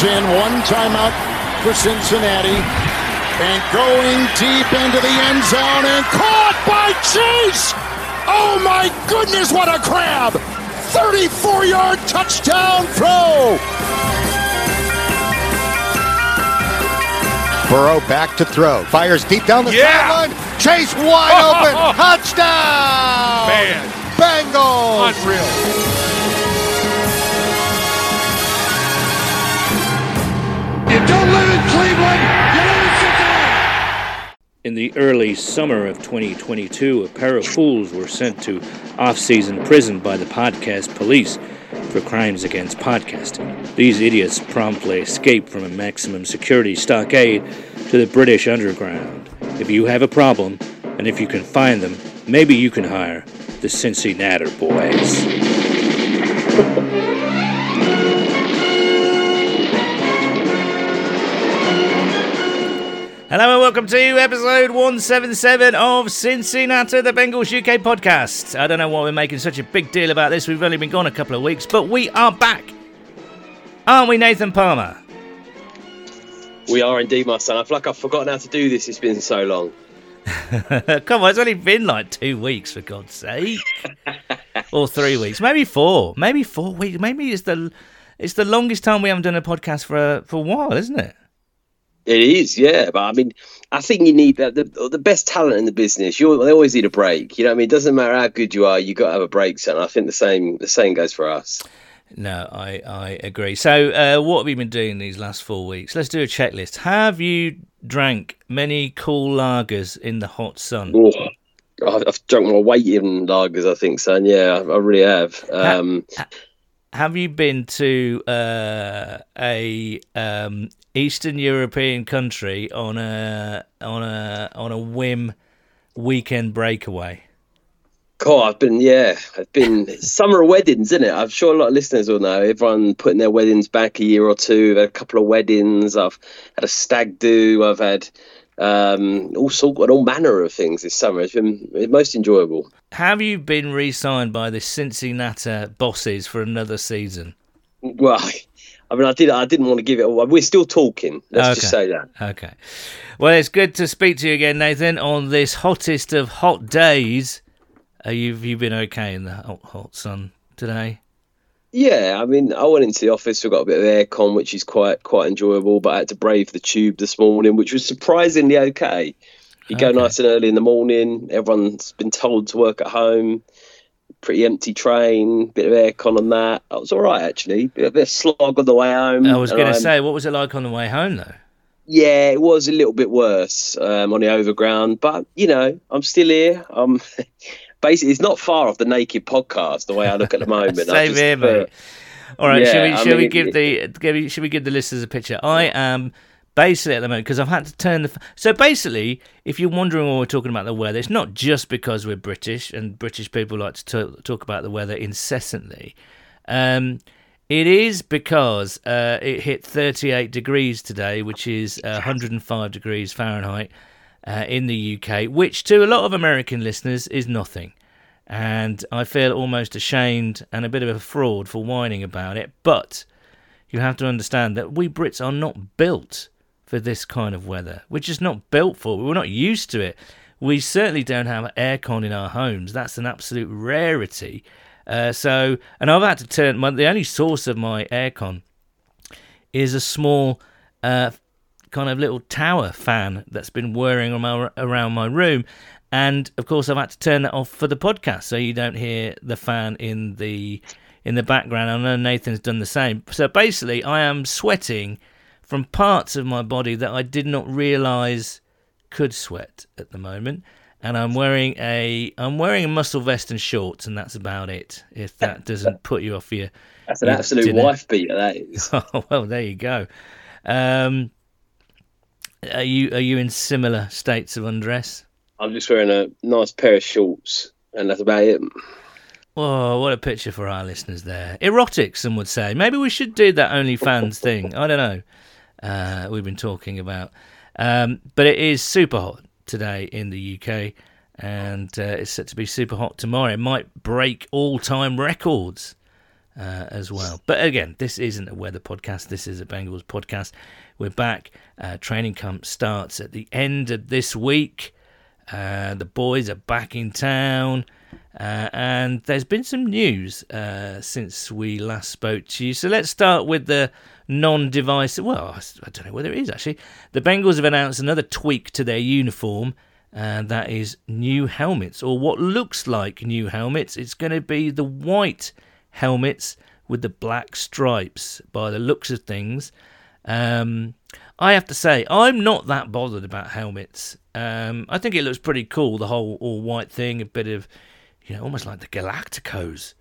P. Ryan is in. One timeout for Cincinnati. And going deep into the end zone and caught by Chase! Oh my goodness, what a grab! 34 yard touchdown throw! Burrow back to throw. Fires deep down the Yeah. sideline. Chase wide open. Touchdown! Man. Bengals! Unreal. In the early summer of 2022, a pair of fools were sent to off season prison by the podcast police for crimes against podcasting. These idiots promptly escaped from a maximum security stockade to the British underground. If you have a problem, and if you can find them, maybe you can hire the Cincinnati Boys. Hello and welcome to episode 177 of Cincinnati, the Bengals UK podcast. I don't know why we're making such a big deal about this. We've only been gone a couple of weeks, but we are back. Aren't we, Nathan Palmer? We are indeed, my son. I feel like I've forgotten how to do this. It's been so long. Come on, it's only been like two weeks, for God's sake. or three weeks. Maybe four. Maybe four weeks. Maybe it's the it's the longest time we haven't done a podcast for a, for a while, isn't it? It is, yeah. But I mean, I think you need that. The, the best talent in the business, you they always need a break. You know what I mean? It doesn't matter how good you are, you got to have a break, son. I think the same the same goes for us. No, I, I agree. So, uh, what have you been doing these last four weeks? Let's do a checklist. Have you drank many cool lagers in the hot sun? I've, drunk my weight in lagers, I think, son. Yeah, I, I really have. Um, Have you been to uh, a um, Eastern European country on a on a on a whim weekend breakaway? God, I've been, yeah, I've been summer weddings, isn't it? I'm sure a lot of listeners will know. Everyone putting their weddings back a year or two. I've had a couple of weddings. I've had a stag do. I've had um, all sort, all manner of things this summer. It's been most enjoyable. Have you been re-signed by the Cincinnati bosses for another season? Well, I mean, I did. I didn't want to give it. away. We're still talking. Let's just say that. Okay. Well, it's good to speak to you again, Nathan, on this hottest of hot days. Uh, you've you been okay in the hot, hot sun today? Yeah, I mean, I went into the office. We got a bit of aircon, which is quite quite enjoyable. But I had to brave the tube this morning, which was surprisingly okay. You go nice and early in the morning. Everyone's been told to work at home. Pretty empty train, bit of aircon on that. I was all right actually. Bit, of- bit of slog on the way home. I was going to say, what was it like on the way home, though? yeah, it was a little bit worse um, on the overground, but you know, I'm still here. Um, basically, it's not far off the Naked podcast. The way I look at the moment, Same just, here, mate. All right, should we? yeah, I Shall we give it- the? Give, we- we give the listeners a picture? I am basically at the moment because I've had to turn the. So basically, if you're wondering why we're talking about the weather, it's not just because we're British and British people like to talk, talk about the weather incessantly. Um, it is because uh, it hit 38 degrees today, which is uh, 105 degrees Fahrenheit uh, in the UK, which to a lot of American listeners is nothing. And I feel almost ashamed and a bit of a fraud for whining about it. But you have to understand that we Brits are not built for this kind of weather. We're just not built for it. We're not used to it. We certainly don't have aircon in our homes. That's an absolute rarity. Uh, so, and I've had to turn my, the only source of my aircon is a small uh, kind of little tower fan that's been whirring around my room. And of course, I've had to turn that off for the podcast, so you don't hear the fan in the in the background. I know Nathan's done the same. So basically, I am sweating from parts of my body that I did not realise could sweat at the moment. And I'm wearing a I'm wearing a muscle vest and shorts, and that's about it. If that doesn't put you off your That's an absolute dinner. wife beater. That is. Oh well, there you go. Um, are you are you in similar states of undress? I'm just wearing a nice pair of shorts, and that's about it. Oh, what a picture for our listeners there. Erotic, some would say. Maybe we should do that OnlyFans thing. I don't know. Uh, we've been talking about, um, but it is super hot today in the UK, and uh, it's set to be super hot tomorrow. It might break all-time records. uh, as well. But again, this isn't a weather podcast. This is a Bengals podcast. We're back. Uh, training camp starts at the end of this week. Uh, the boys are back in town. Uh, and there's been some news uh, since we last spoke to you. So let's start with the non device. Well, I don't know whether it is actually. The Bengals have announced another tweak to their uniform, and that is new helmets, or what looks like new helmets. It's going to be the white helmets with the black stripes by the looks of things. Um, I have to say, I'm not that bothered about helmets. Um, I think it looks pretty cool, the whole all white thing, a bit of, you know, almost like the Galacticos.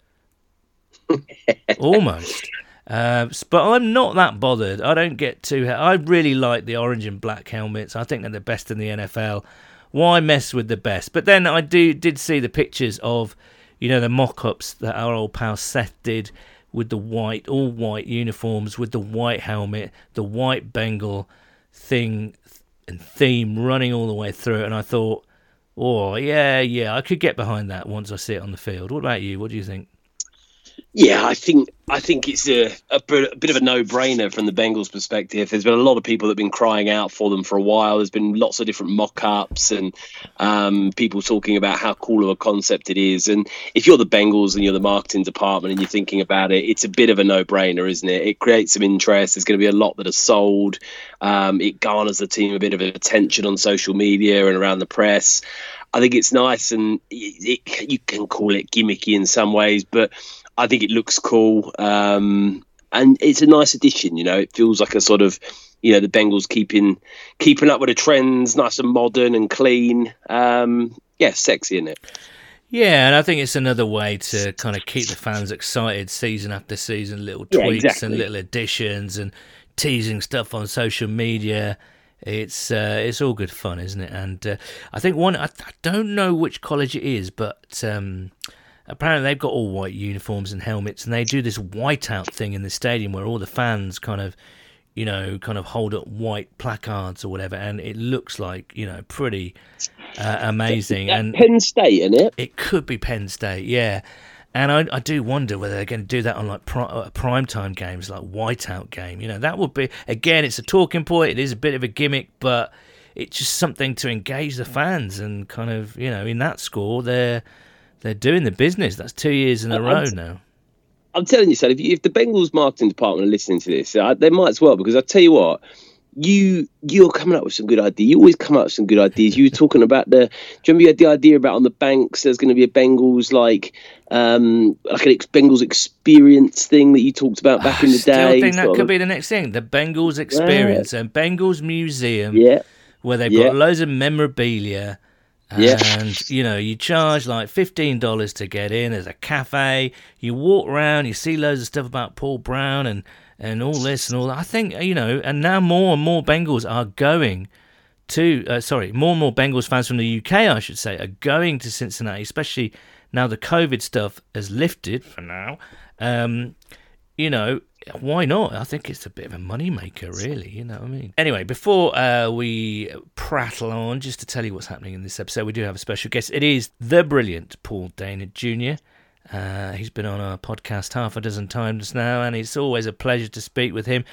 almost. Uh, but I'm not that bothered. I don't get too. I really like the orange and black helmets. I think they're the best in the NFL. Why mess with the best? But then I do did see the pictures of, you know, the mock-ups that our old pal Seth did with the white, all white uniforms, with the white helmet, the white Bengal thing and theme running all the way through. And I thought, oh, yeah, yeah, I could get behind that once I see it on the field. What about you? What do you think? Yeah, I think I think it's a, a, bit of a no-brainer from the Bengals' perspective. There's been a lot of people that've been crying out for them for a while. There's been lots of different mock-ups and um, people talking about how cool of a concept it is. And if you're the Bengals and you're the marketing department and you're thinking about it, it's a bit of a no-brainer, isn't it? It creates some interest. There's going to be a lot that are sold. Um, it garners the team a bit of attention on social media and around the press. I think it's nice, and it, it, you can call it gimmicky in some ways, but I think it looks cool, um, and it's a nice addition. You know, it feels like a sort of you know the Bengals keeping keeping up with the trends, nice and modern and clean. Um, yeah, sexy in it. Yeah, and I think it's another way to kind of keep the fans excited season after season. Little tweaks yeah, exactly. and little additions and teasing stuff on social media. It's uh, it's all good fun, isn't it? And uh, I think one I, I, don't know which college it is, but um, apparently they've got all white uniforms and helmets, and they do this whiteout thing in the stadium where all the fans kind of, you know, kind of hold up white placards or whatever, and it looks like you know pretty uh, amazing. and Penn State, in it? It could be Penn State, yeah. And I, I do wonder whether they're going to do that on like pri- uh, prime time games, like whiteout game. You know, that would be again, it's a talking point. It is a bit of a gimmick, but it's just something to engage the fans and kind of you know in that score they're they're doing the business. That's two years in a I'm row t- now. I'm telling you, Sal, if, you, if the Bengals marketing department are listening to this, uh, they might as well because I tell you what, you you're coming up with some good ideas. You always come up with some good ideas. You were talking about the. Do you remember you had the idea about on the banks? There's going to be a Bengals like um like an Bengals experience thing that you talked about back in the Still day. I think that could of... be the next thing. The Bengals experience yeah. and Bengals museum. Yeah. Where they've got loads of memorabilia yeah. And you know, you charge like fifteen dollars to get in. There's a cafe. You walk around, you see loads of stuff about Paul Brown and and all this and all that. I think you know, and now more and more Bengals are going to. Uh, sorry, more and more Bengals fans from the UK, I should say, are going to Cincinnati, especially now the COVID stuff has lifted for now. Um, you know, why not? I think it's a bit of a moneymaker, really. You know what I mean? Anyway, before uh, we prattle on, just to tell you what's happening in this episode, we do have a special guest. It is the brilliant Paul Dehner Jr. Uh, he's been on our podcast half a dozen times now, and it's always a pleasure to speak with him.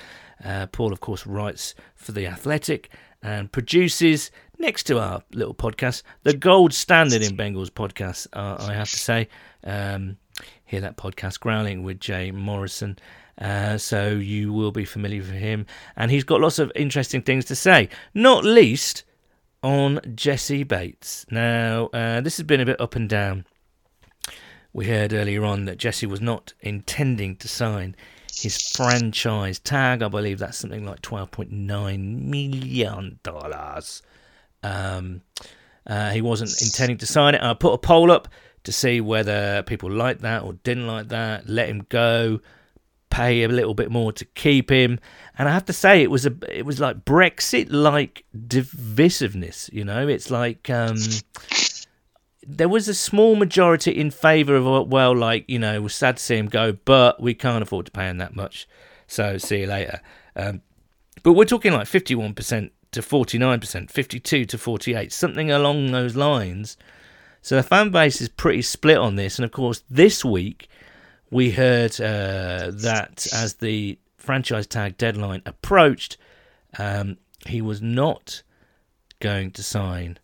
Uh, Paul, of course, writes for The Athletic and produces, next to our little podcast, the gold standard in Bengals podcasts, I have to say. Um, hear that podcast, Growling with Jay Morrison. Uh, so you will be familiar with him. And he's got lots of interesting things to say, not least on Jessie Bates. Now, uh, this has been a bit up and down. We heard earlier on that Jessie was not intending to sign his franchise tag. I believe that's something like $12.9 million. Um, uh, he wasn't intending to sign it. I put a poll up to see whether people liked that or didn't like that. Let him go pay a little bit more to keep him. And I have to say, it was a it was like Brexit like divisiveness. You know, it's like um, there was a small majority in favour of well, like you know, we're sad to see him go, but we can't afford to pay him that much. So see you later. Um, but we're talking like fifty one percent to forty nine percent, fifty two to forty eight, something along those lines. So the fan base is pretty split on this, and of course, this week we heard uh, that as the franchise tag deadline approached, um, he was not going to sign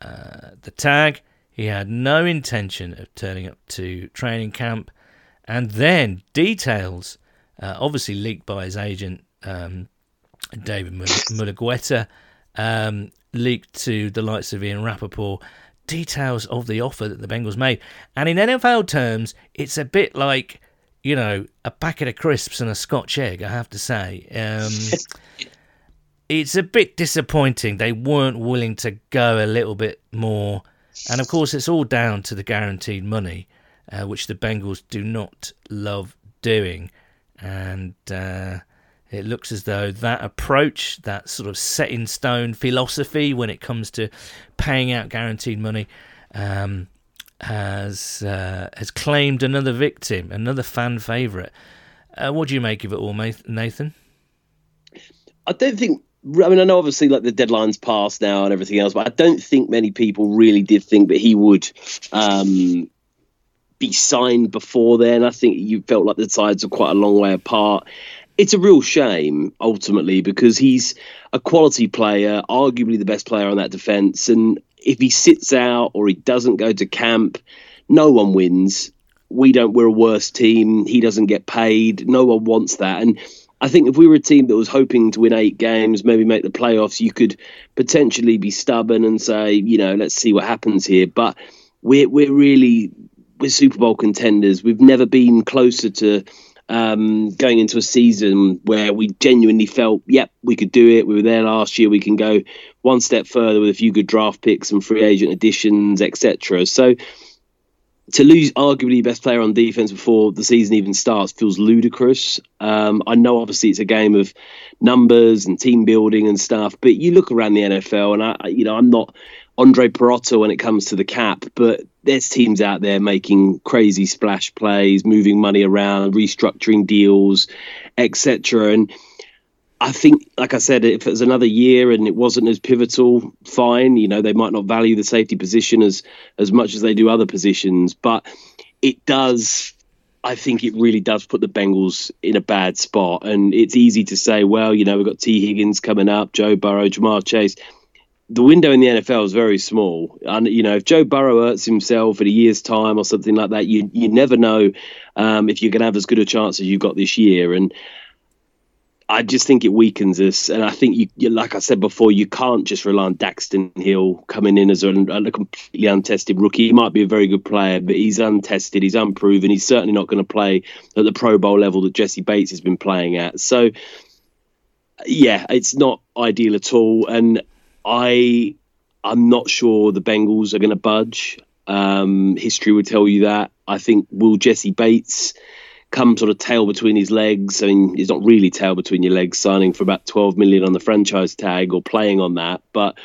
uh, the tag. He had no intention of turning up to training camp. And then details, uh, obviously leaked by his agent, um, David Mulugheta, um, leaked to the likes of Ian Rapoport, details of the offer that the Bengals made. And in NFL terms, it's a bit like, you know, a packet of crisps and a Scotch egg, I have to say. Um, it's a bit disappointing. They weren't willing to go a little bit more. And of course, it's all down to the guaranteed money, uh, which the Bengals do not love doing. And uh, it looks as though that approach, that sort of set in stone philosophy when it comes to paying out guaranteed money, um, has uh, has claimed another victim, another fan favourite. Uh, what do you make of it all, Nathan? I don't think. I mean, I know obviously like the deadline's passed now and everything else, but I don't think many people really did think that he would um, be signed before then. I think you felt like the sides were quite a long way apart it's a real shame ultimately because he's a quality player, arguably the best player on that defense. And if he sits out or he doesn't go to camp, no one wins. We don't. We're a worse team. He doesn't get paid. No one wants that. And I think if we were a team that was hoping to win eight games, maybe make the playoffs, you could potentially be stubborn and say, you know, let's see what happens here. But we're we're really we're Super Bowl contenders. We've never been closer to um, going into a season where we genuinely felt, yep, we could do it. We were there last year. We can go one step further with a few good draft picks and free agent additions, etc. So to lose arguably best player on defense before the season even starts feels ludicrous. Um, I know obviously it's a game of numbers and team building and stuff, but you look around the NFL and I, you know, I'm not Andre Perotta when it comes to the cap, but there's teams out there making crazy splash plays, moving money around, restructuring deals, etc. And I think, like I said, if it was another year and it wasn't as pivotal, fine. You know, they might not value the safety position as as much as they do other positions, but it does. I think it really does put the Bengals in a bad spot. And it's easy to say, well, you know, we've got Tee Higgins coming up, Joe Burrow, Ja'Marr Chase the window in the NFL is very small. And you know, if Joe Burrow hurts himself in a year's time or something like that, you you never know um, if you're going to have as good a chance as you got this year. And I just think it weakens us. And I think you, you like I said before, you can't just rely on Daxton Hill coming in as a, a completely untested rookie. He might be a very good player, but he's untested, he's unproven. He's certainly not going to play at the Pro Bowl level that Jessie Bates has been playing at. So yeah, it's not ideal at all. And I I'm not sure the Bengals are going to budge. Um, history would tell you that. I think will Jessie Bates come sort of tail between his legs? I mean, he's not really tail between your legs, signing for about 12 million on the franchise tag or playing on that, but.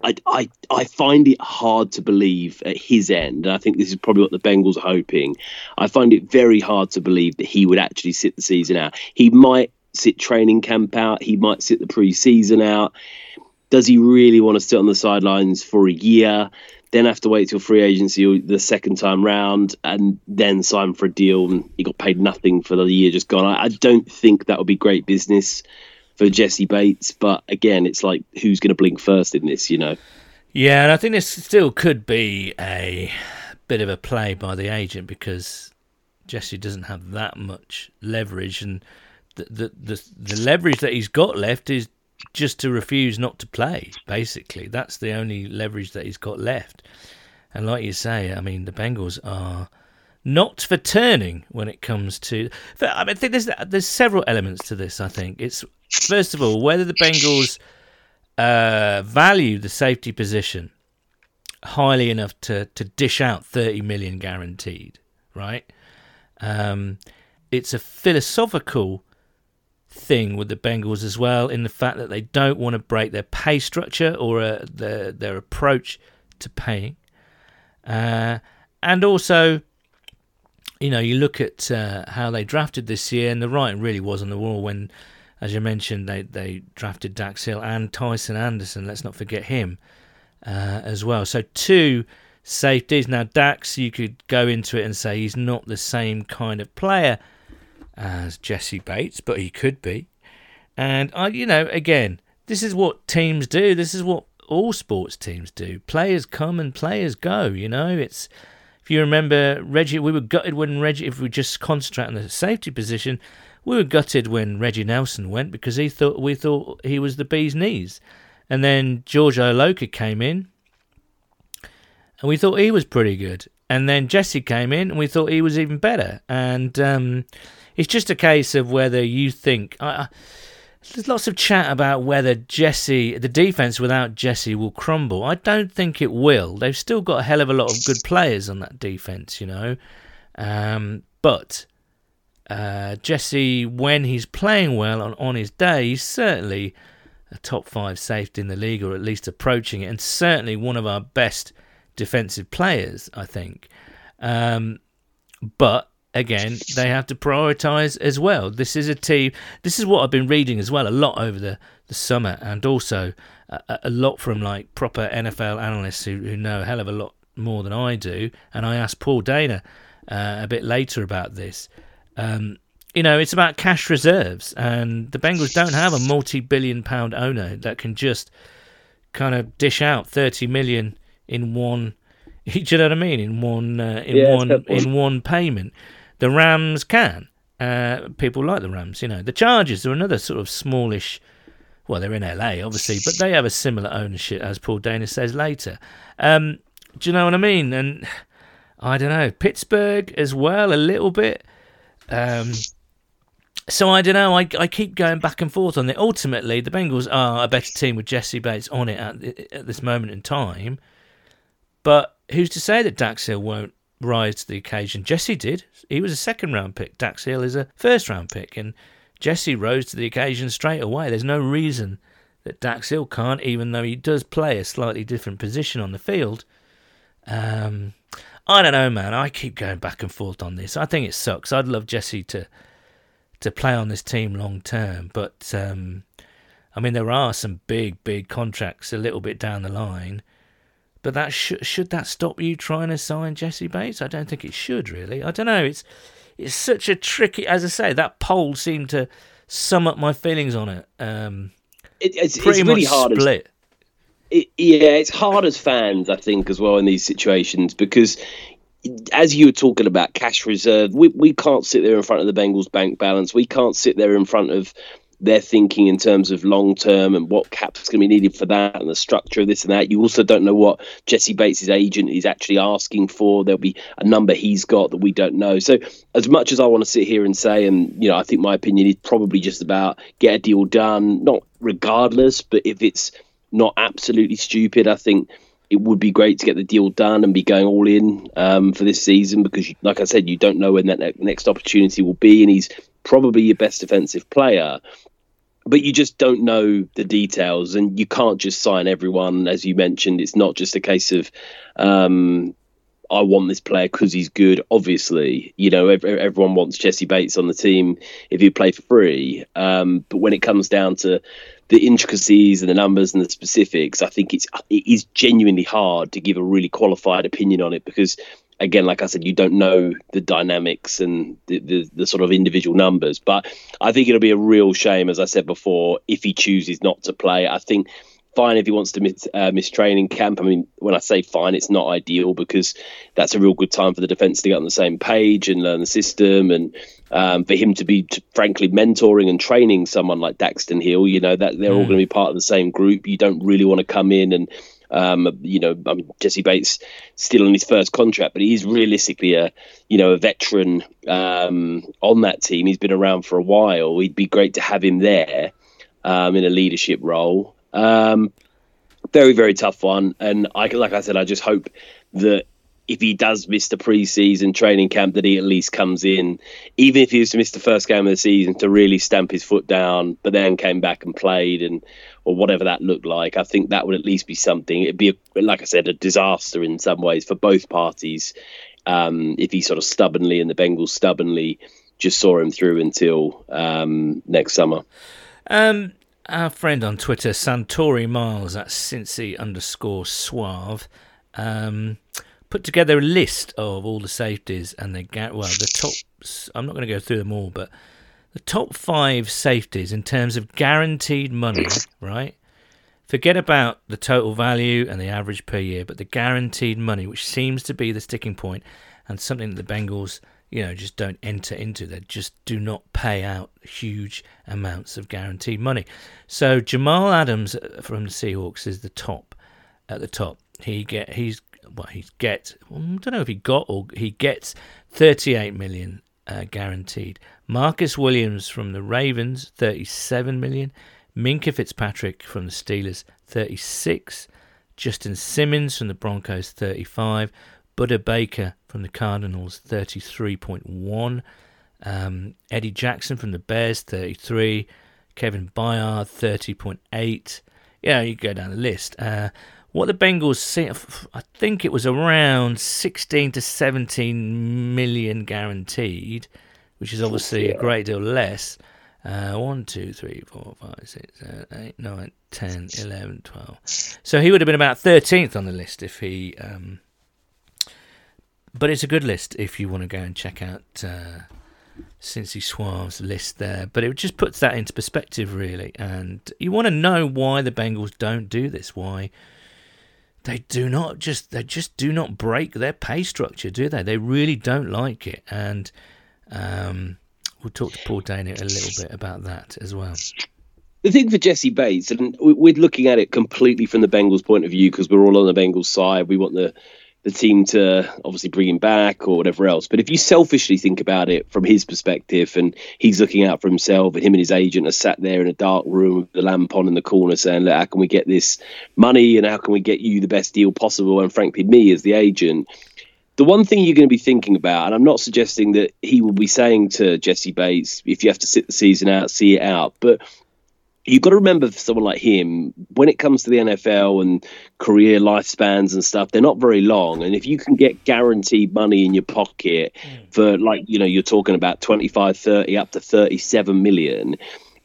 I, I I find it hard to believe at his end, and I think this is probably what the Bengals are hoping. I find it very hard to believe that he would actually sit the season out. He might sit training camp out. He might sit the preseason out does he really want to sit on the sidelines for a year, then have to wait till free agency the second time round, and then sign for a deal? And he got paid nothing for the year just gone. I, I don't think that would be great business for Jessie Bates. But again, it's like who's going to blink first in this, you know? Yeah, and I think this still could be a bit of a play by the agent because Jessie doesn't have that much leverage, and the the the, the leverage that he's got left is just to refuse not to play. Basically, that's the only leverage that he's got left. And like you say, I mean, the Bengals are not for turning when it comes to. I mean, I think there's there's several elements to this. I think it's first of all whether the Bengals uh, value the safety position highly enough to to dish out 30 million guaranteed, right? Um, it's a philosophical thing with the Bengals as well, in the fact that they don't want to break their pay structure or uh, their their approach to paying, uh, and also, you know, you look at uh, how they drafted this year, and the writing really was on the wall when, as you mentioned, they they drafted Dax Hill and Tycen Anderson. Let's not forget him uh, as well. So two safeties. Now, Dax, you could go into it and say he's not the same kind of player as Jessie Bates, but he could be. And I, you know, again, this is what teams do. This is what all sports teams do. Players come and players go. You know, it's if you remember Reggie, we were gutted when Reggie. If we just concentrate on the safety position, we were gutted when Reggie Nelson went because he thought we thought he was the bee's knees, and then George Iloka came in, and we thought he was pretty good, and then Jessie came in, and we thought he was even better, and um, it's just a case of whether you think. I, there's lots of chat about whether Jessie, the defense without Jessie, will crumble. I don't think it will. They've still got a hell of a lot of good players on that defense, you know. Um, but uh, Jessie, when he's playing well on, on his day, he's certainly a top five safety in the league, or at least approaching it, and certainly one of our best defensive players, I think. Um, but again, they have to prioritise as well. This is a team. This is what I've been reading as well a lot over the, the summer, and also a, a lot from like proper NFL analysts who, who know a hell of a lot more than I do. And I asked Paul Dehner uh, a bit later about this. Um, you know, it's about cash reserves, and the Bengals don't have a multi-billion pound owner that can just kind of dish out 30 million in one. You know what I mean? In one, uh, in yeah, one, in one payment. The Rams can. Uh, people like the Rams. You know, the Chargers are another sort of smallish. Well, they're in LA, obviously, but they have a similar ownership, as Paul Dehner says later. Um, do you know what I mean? And I don't know, Pittsburgh as well, a little bit. Um, so I don't know. I, I keep going back and forth on it. Ultimately, the Bengals are a better team with Jessie Bates on it at, at this moment in time. But who's to say that Dax Hill won't rise to the occasion? Jessie did. He was a second round pick. Dax Hill is a first round pick, and Jessie rose to the occasion straight away. There's no reason that Dax Hill can't, even though he does play a slightly different position on the field. Um, I don't know, man. I keep going back and forth on this. I think it sucks. I'd love Jessie to to play on this team long term, but um, I mean there are some big, big contracts a little bit down the line. But that sh- should that stop you trying to sign Jessie Bates? I don't think it should really. I don't know. It's it's such a tricky. As I say, that poll seemed to sum up my feelings on it. Um, it it's, pretty it's really much hard split. As- it, yeah, it's hard as fans, I think, as well in these situations because, as you were talking about cash reserve, we, we can't sit there in front of the Bengals bank balance. We can't sit there in front of their thinking in terms of long term and what caps going to be needed for that and the structure of this and that. You also don't know what Jessie Bates' agent is actually asking for. There'll be a number he's got that we don't know. So, as much as I want to sit here and say, and you know, I think my opinion is probably just about get a deal done, not regardless, but if it's not absolutely stupid. I think it would be great to get the deal done and be going all in um, for this season because, like I said, you don't know when that next opportunity will be, and he's probably your best defensive player. But you just don't know the details, and you can't just sign everyone. As you mentioned, it's not just a case of um, I want this player because he's good. Obviously, you know everyone wants Jessie Bates on the team if you play for free. Um, but when it comes down to the intricacies and the numbers and the specifics, I think it's it is genuinely hard to give a really qualified opinion on it because again, like I said, you don't know the dynamics and the, the, the, sort of individual numbers. But I think it'll be a real shame, as I said before, if he chooses not to play. I think fine if he wants to miss, uh, miss training camp. I mean, when I say fine, it's not ideal because that's a real good time for the defence to get on the same page and learn the system and um, for him to be, frankly, mentoring and training someone like Daxton Hill, you know, that they're mm. all going to be part of the same group. You don't really want to come in and, um, you know, mean, Jessie Bates still on his first contract, but he's realistically a, you know, a veteran um, on that team. He's been around for a while. It'd be great to have him there um, in a leadership role. Um, very, very tough one. And I, like I said, I just hope that if he does miss the preseason training camp, that he at least comes in, even if he was to miss the first game of the season, to really stamp his foot down, but then came back and played and or whatever that looked like. I think that would at least be something. It'd be, a, like I said, a disaster in some ways for both parties um, if he sort of stubbornly and the Bengals stubbornly just saw him through until um, next summer. Um, our friend on Twitter, Santori Miles at Cincy underscore Suave. Um, put together a list of all the safeties and the well the top. I'm not going to go through them all, but the top five safeties in terms of guaranteed money, right? Forget about the total value and the average per year, but the guaranteed money, which seems to be the sticking point and something that the Bengals, you know, just don't enter into. They just do not pay out huge amounts of guaranteed money. So Jamal Adams uh, from the Seahawks is the top at the top. He get he's well he gets I don't know if he got or he gets 38 million uh, guaranteed. Marcus Williams from the Ravens 37 million. Minkah Fitzpatrick from the Steelers 36. Justin Simmons from the Broncos 35. Budda Baker from the Cardinals 33.1. Um, Eddie Jackson from the Bears 33. Kevin Byard 30.8. Yeah, you go down the list. Uh, what the Bengals see, I think it was around 16 to 17 million guaranteed, which is obviously a great deal less. Uh, 1, 2, 3, 4, 5, 6, 7, 8, 9, 10, 11, 12. So he would have been about 13th on the list if he. Um, but it's a good list if you want to go and check out uh, Cincy Suave's list there. But it just puts that into perspective, really. And you want to know why the Bengals don't do this. Why they do not just they just do not break their pay structure, do they? They really don't like it. And um, we'll talk to Paul Dehner a little bit about that as well. The thing for Jessie Bates, and we're looking at it completely from the Bengals' point of view because we're all on the Bengals' side. We want the the team to obviously bring him back or whatever else. But if you selfishly think about it from his perspective, and he's looking out for himself, and him and his agent are sat there in a dark room with the lamp on in the corner saying, Look, how can we get this money and how can we get you the best deal possible? And frankly, me as the agent, the one thing you're going to be thinking about, and I'm not suggesting that he will be saying to Jessie Bates, if you have to sit the season out, see it out, but you've got to remember for someone like him, when it comes to the NFL and career lifespans and stuff, they're not very long. And if you can get guaranteed money in your pocket mm. for like, you know, you're talking about 25, 30, up to 37 million,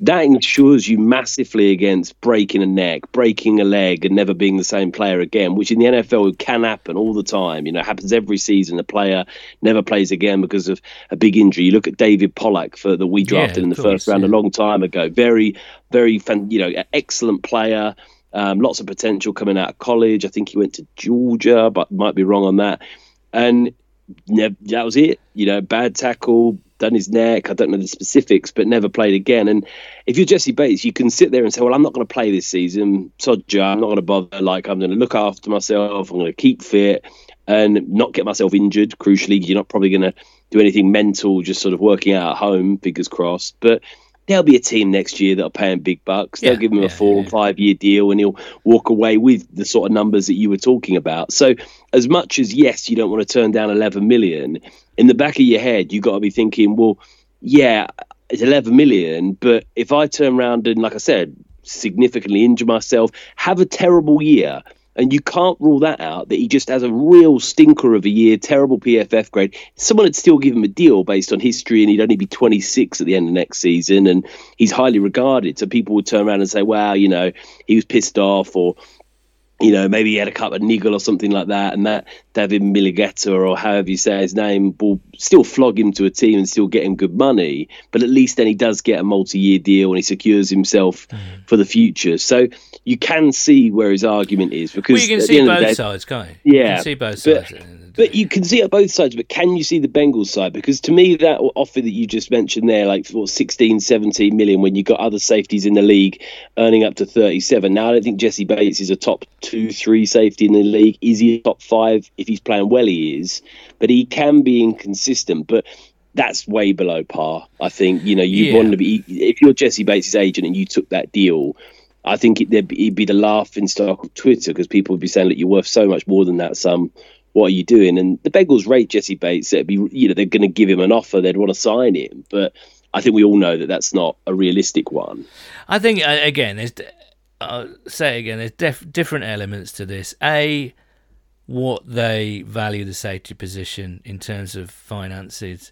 that ensures you massively against breaking a neck, breaking a leg, and never being the same player again, which in the NFL can happen all the time. You know, happens every season. A player never plays again because of a big injury. You look at David Pollack for that we drafted yeah, in the course, first round yeah. a long time ago. Very, very, fan, you know, excellent player. Um, lots of potential coming out of college. I think he went to Georgia, but might be wrong on that. And that was it. You know, bad tackle, done his neck. I don't know the specifics, but never played again. And if you're Jessie Bates, you can sit there and say, "Well, I'm not going to play this season. Sod I'm not going to bother. Like I'm going to look after myself. I'm going to keep fit and not get myself injured. Crucially, you're not probably going to do anything mental, just sort of working out at home. Fingers crossed. But there'll be a team next year that'll pay him big bucks. They'll give him yeah, a four or five year deal and he'll walk away with the sort of numbers that you were talking about. So, as much as yes, you don't want to turn down 11 million, in the back of your head, you've got to be thinking, well, yeah, it's 11 million, but if I turn around and, like I said, significantly injure myself, have a terrible year, and you can't rule that out that he just has a real stinker of a year, terrible PFF grade. Someone would still give him a deal based on history, and he'd only be 26 at the end of next season, and he's highly regarded. So people would turn around and say, "Wow, you know, he was pissed off," or you know, maybe he had a cup of niggle or something like that, and that David Mulugheta or however you say his name will still flog him to a team and still get him good money. But at least then he does get a multi-year deal and he secures himself mm. for the future. So you can see where his argument is because well, you can see both day, sides, can't you? Yeah, you can see both sides. But, but you can see it both sides. But can you see the Bengals side? Because to me, that offer that you just mentioned there, like what 16, 17 million, when you've got other safeties in the league earning up to 37. Now, I don't think Jessie Bates is a top two, three safety in the league. Is he top five? If he's playing well, he is. But he can be inconsistent. But that's way below par. I think you know you yeah. want to be if you're Jessie Bates' agent and you took that deal. I think it, would be, be the laughing stock of Twitter because people would be saying that you're worth so much more than that sum what are you doing? And the Bengals rate Jessie Bates. It'd be, you know, they're going to give him an offer. They'd want to sign him, but I think we all know that that's not a realistic one. I think uh, again, there's, I'll say again, there's def- different elements to this. A, what they value the safety position in terms of finances.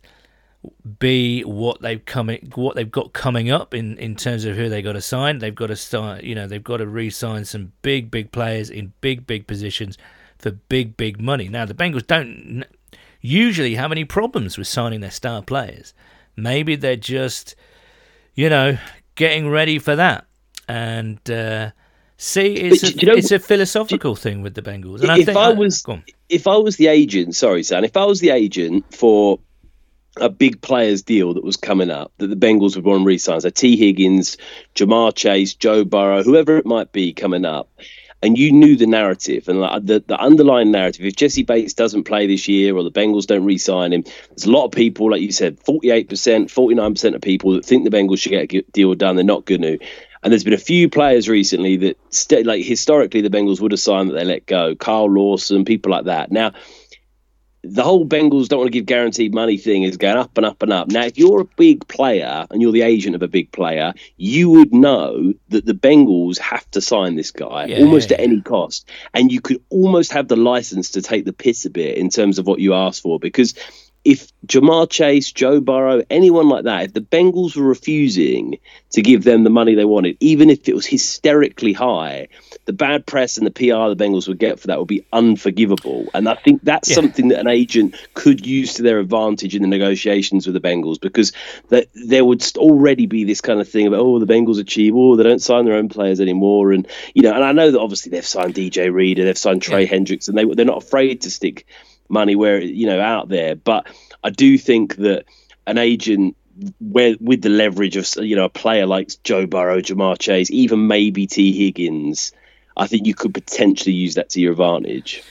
B, what they've coming, what they've got coming up in, in terms of who they got to sign. They've got to start, you know, they've got to re-sign some big, big players in big, big positions for big, big money. Now, the Bengals don't usually have any problems with signing their star players. Maybe they're just, you know, getting ready for that. And uh, see, it's, a, you know, it's a philosophical thing with the Bengals. And if I, think, I was, if I was the agent, sorry, Sam, if I was the agent for a big players deal that was coming up that the Bengals would want to re-sign. So Tee Higgins, Ja'Marr Chase, Joe Burrow, whoever it might be coming up. And you knew the narrative and the, the underlying narrative. If Jessie Bates doesn't play this year or the Bengals don't re-sign him, there's a lot of people, like you said, 48%, 49% of people that think the Bengals should get a deal done. They're not going to. And there's been a few players recently that, st- like historically, the Bengals would have signed that they let go. Carl Lawson, people like that. Now, the whole Bengals don't want to give guaranteed money thing is going up and up and up. Now, if you're a big player and you're the agent of a big player, you would know that the Bengals have to sign this guy yeah, almost yeah, at any cost. And you could almost have the license to take the piss a bit in terms of what you ask for because if Ja'Marr Chase, Joe Burrow, anyone like that, if the Bengals were refusing to give them the money they wanted, even if it was hysterically high, the bad press and the PR the Bengals would get for that would be unforgivable. And I think that's yeah. something that an agent could use to their advantage in the negotiations with the Bengals because that there would already be this kind of thing about oh the Bengals achieve oh they don't sign their own players anymore and you know and I know that obviously they've signed DJ Reader, they've signed Trey yeah. Hendricks, and they they're not afraid to stick money where you know out there. But I do think that an agent where with the leverage of you know a player like Joe Burrow, Ja'Marr Chase, even maybe Tee Higgins, I think you could potentially use that to your advantage.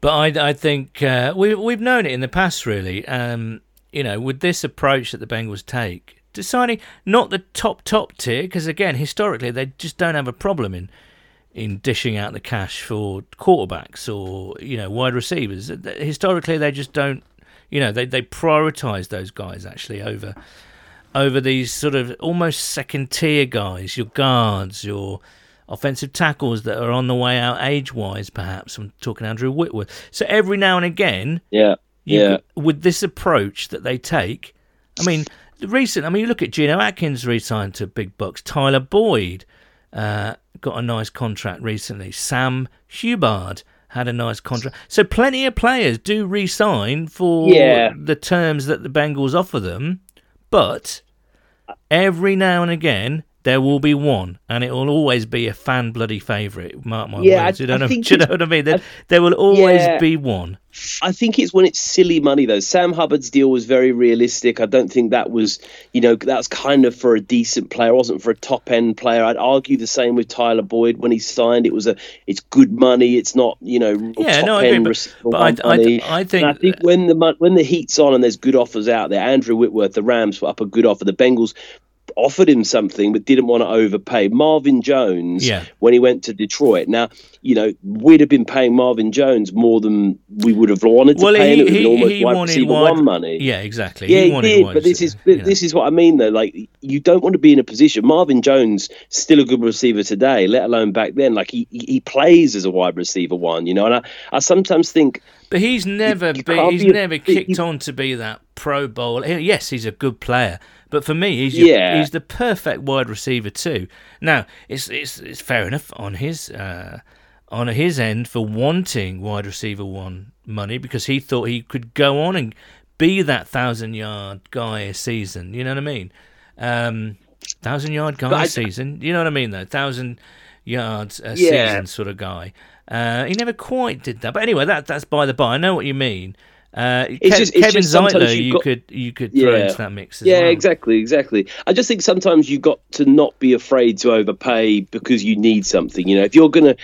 But I, I think uh, we we've known it in the past, really. Um, you know, with this approach that the Bengals take, deciding not the top top tier, because again, historically they just don't have a problem in in dishing out the cash for quarterbacks or you know wide receivers. Historically, they just don't. You know, they they prioritize those guys actually over over these sort of almost second tier guys, your guards, your offensive tackles that are on the way out age wise, perhaps. I'm talking Andrew Whitworth. So every now and again, yeah, yeah, with this approach that they take, I mean, recent. I mean, you look at Geno Atkins re-signed to big bucks. Tyler Boyd uh, got a nice contract recently. Sam Hubbard had a nice contract. So plenty of players do re-sign for yeah. the terms that the Bengals offer them, but every now and again there will be one, and it will always be a fan bloody favourite. Mark my yeah, words. I, you, know, you know what I mean? There, I, there will always yeah. be one. I think it's when it's silly money though. Sam Hubbard's deal was very realistic. I don't think that was, you know, that was kind of for a decent player. It wasn't for a top end player. I'd argue the same with Tyler Boyd when he signed. It was a, it's good money. It's not, you know, yeah, no, I agree, but, but I, I, I, think, I think when the when the heat's on and there's good offers out there, Andrew Whitworth, the Rams put up a good offer. The Bengals offered him something but didn't want to overpay. Marvin Jones, yeah. when he went to Detroit. Now, you know, we'd have been paying Marvin Jones more than we would have wanted to well, pay him. It was almost he wide receiver wide, one money. Yeah, exactly. Yeah, he, he did. But this is this is what I mean though. Like, you don't want to be in a position. Marvin Jones still a good receiver today, let alone back then. Like he he plays as a wide receiver one, you know. And I, I sometimes think. But he's never you, you be, he's be never a, kicked on to be that Pro Bowl. Yes, he's a good player but for me, he's your, yeah. he's the perfect wide receiver too. Now, it's it's it's fair enough on his uh, on his end for wanting wide receiver one money because he thought he could go on and be that thousand yard guy a season. You know what I mean? Um, thousand yard guy a season. You know what I mean? Though thousand yards a yeah. season sort of guy. Uh, he never quite did that. But anyway, that that's by the by. I know what you mean. Uh, Ke- just, Kevin Zeitler, you got, could you could throw yeah, into that mix. yeah, well. Yeah, exactly, exactly. I just think sometimes you've got to not be afraid to overpay because you need something. You know, if you're gonna,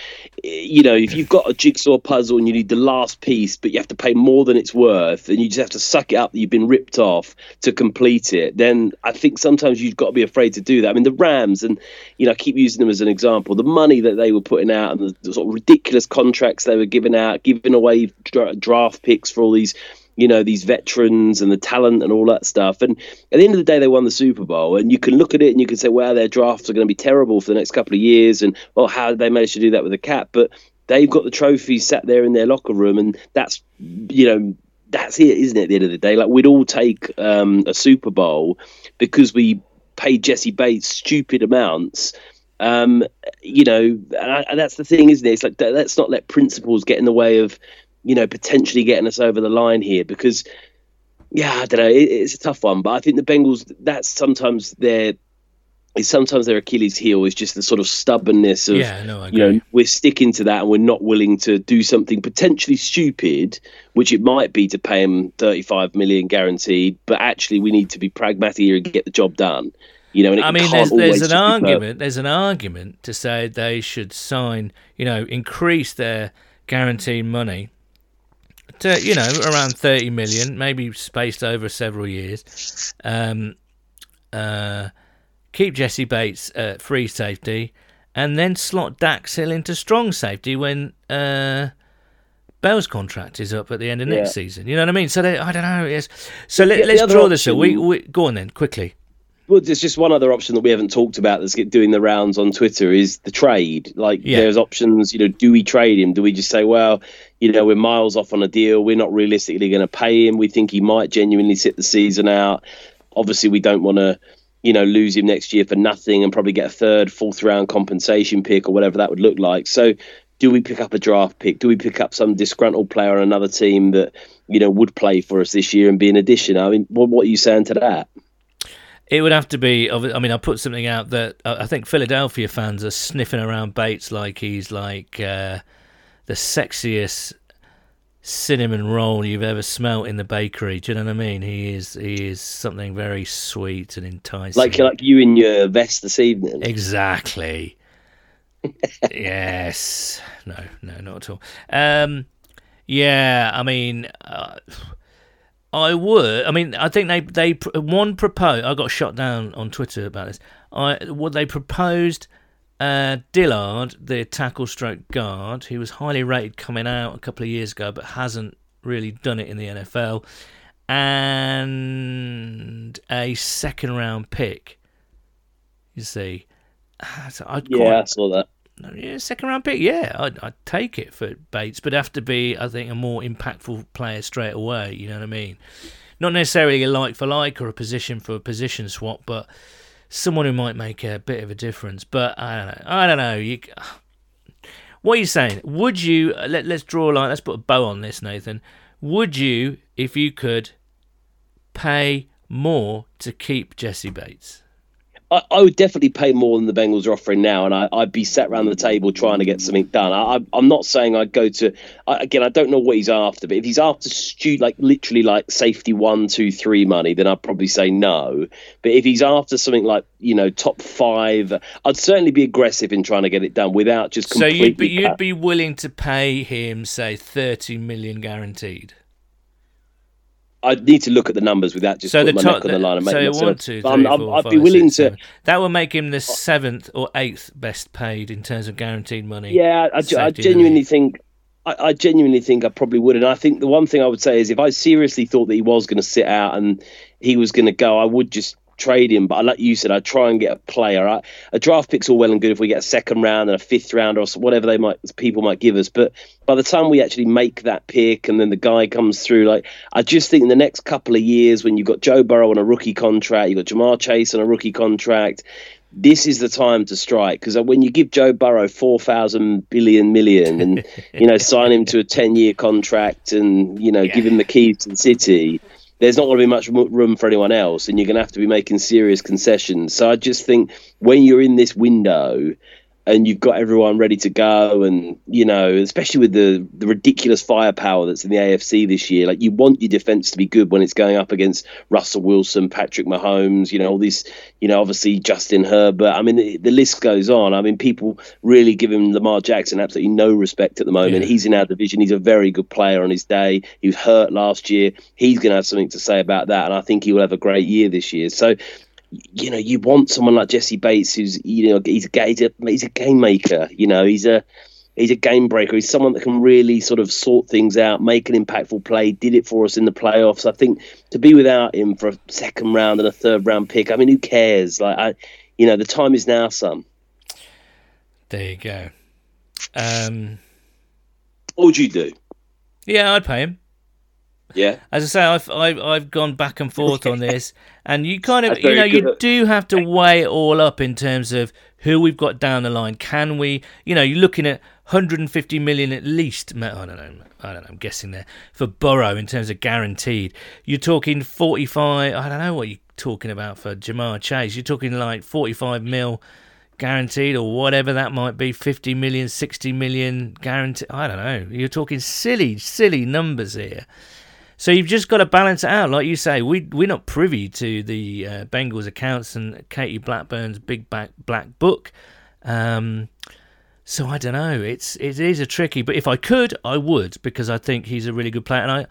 you know, if you've got a jigsaw puzzle and you need the last piece, but you have to pay more than it's worth, and you just have to suck it up that you've been ripped off to complete it, then I think sometimes you've got to be afraid to do that. I mean, the Rams, and you know, I keep using them as an example. The money that they were putting out and the, the sort of ridiculous contracts they were giving out, giving away dra- draft picks for all these you know these veterans and the talent and all that stuff. And at the end of the day, they won the Super Bowl. And you can look at it and you can say, well, their drafts are going to be terrible for the next couple of years. And well, how did they manage to do that with a cap? But they've got the trophies sat there in their locker room, and that's you know that's it, isn't it? At the end of the day, like we'd all take um, a Super Bowl because we paid Jessie Bates stupid amounts Um, you know, and, I, and, that's the thing, isn't it? It's like let's not let principles get in the way of, you know, potentially getting us over the line here because, yeah, I don't know, it, it's a tough one, but I think the Bengals that's sometimes their is sometimes their Achilles heel is just the sort of stubbornness of yeah, no, you know we're sticking to that and we're not willing to do something potentially stupid, which it might be to pay him 35 million guaranteed, but actually we need to be pragmatic here and get the job done. You know, and I mean, there's, there's an argument. There's an argument to say they should sign, you know, increase their guaranteed money to, you know, around 30 million, maybe spaced over several years. Um, uh, keep Jessie Bates at free safety, and then slot Dax Hill into strong safety when uh, Bell's contract is up at the end of yeah. next season. You know what I mean? So they, I don't know. Yes. So let, us draw this. Up. We, we go on then quickly. Well, there's just one other option that we haven't talked about that's doing the rounds on Twitter is the trade. Like, yeah. there's options. You know, do we trade him? Do we just say, well, you know, we're miles off on a deal. We're not realistically going to pay him. We think he might genuinely sit the season out. Obviously, we don't want to, you know, lose him next year for nothing and probably get a third, fourth round compensation pick or whatever that would look like. So, do we pick up a draft pick? Do we pick up some disgruntled player on another team that you know would play for us this year and be an addition? I mean, what, what are you saying to that? It would have to be. I mean, I put something out that I think Philadelphia fans are sniffing around Bates like he's like uh, the sexiest cinnamon roll you've ever smelt in the bakery. Do you know what I mean? He is. He is something very sweet and enticing. Like like you in your vest this evening. Exactly. yes. No. No. Not at all. Um. Yeah. I mean. Uh, I would. I mean, I think they they one proposed. I got shot down on Twitter about this. I what they proposed. Uh, Dillard, the tackle stroke guard, he was highly rated coming out a couple of years ago, but hasn't really done it in the NFL, and a second round pick. You see, so yeah, quite, I saw that yeah, second round pick. Yeah, I'd, I'd take it for Bates, but have to be, I think, a more impactful player straight away. You know what I mean? Not necessarily a like for like or a position for a position swap, but someone who might make a bit of a difference. But I don't know. I don't know. You, what are you saying? Would you uh, let Let's draw a line. Let's put a bow on this, Nathan. Would you, if you could, pay more to keep Jessie Bates? I, I, would definitely pay more than the Bengals are offering now, and I, would be sat around the table trying to get something done. I, am not saying I'd go to I, again. I don't know what he's after, but if he's after stu- like literally like safety one, two, three money, then I'd probably say no. But if he's after something like you know top five, I'd certainly be aggressive in trying to get it done without just. So you'd be you'd be willing to pay him say thirty million guaranteed. I need to look at the numbers without just so putting my top, neck on the line and making so one, two, three, i four, I'd five, be willing six, to. Seven. That will make him the seventh or eighth best paid in terms of guaranteed money. Yeah, I, I genuinely think. I, I, genuinely think I probably would, and I think the one thing I would say is if I seriously thought that he was going to sit out and he was going to go, I would just trade him, but like you said, I'd try and get a player. I, a draft pick's all well and good if we get a second round and a fifth round or whatever they might people might give us. But by the time we actually make that pick and then the guy comes through, like I just think in the next couple of years when you've got Joe Burrow on a rookie contract, you've got Ja'Marr Chase on a rookie contract. This is the time to strike because when you give Joe Burrow four thousand billion million and you know sign him to a ten year contract and you know yeah. give him the keys to the city, there's not going to be much room for anyone else, and you're going to have to be making serious concessions. So I just think when you're in this window, and you've got everyone ready to go and you know especially with the the ridiculous firepower that's in the AFC this year like you want your defense to be good when it's going up against Russell Wilson Patrick Mahomes you know all these you know obviously Justin Herbert. I mean the, the list goes on. I mean people really give him Lamar Jackson absolutely no respect at the moment. Yeah. he's in our division. He's a very good player on his day. He was hurt last year. He's going to have something to say about that and I think he will have a great year this year. So you know, you want someone like Jessie Bates, who's you know, he's a he's a, he's a game maker. You know, he's a he's a game breaker. He's someone that can really sort of sort things out, make an impactful play. Did it for us in the playoffs. I think to be without him for a second round and a third round pick. I mean, who cares? Like, I, you know, the time is now, son. There you go. Um, what would you do? Yeah, I'd pay him. Yeah. As I say, I've I've, I've gone back and forth on this, and you kind of you know you do have to weigh it all up in terms of who we've got down the line. Can we, you know, you're looking at 150 million at least. I don't know. I don't know. I'm guessing there for Burrow in terms of guaranteed. You're talking 45. I don't know what you're talking about for Ja'Marr Chase. You're talking like 45 mil guaranteed or whatever that might be 50 million 60 million guaranteed i don't know you're talking silly silly numbers here so you've just got to balance it out like you say. We, we're not privy to the uh, bengals accounts and katie blackburn's big back black book. Um, so i don't know. It's it is a tricky but if i could i would because i think he's a really good player. And i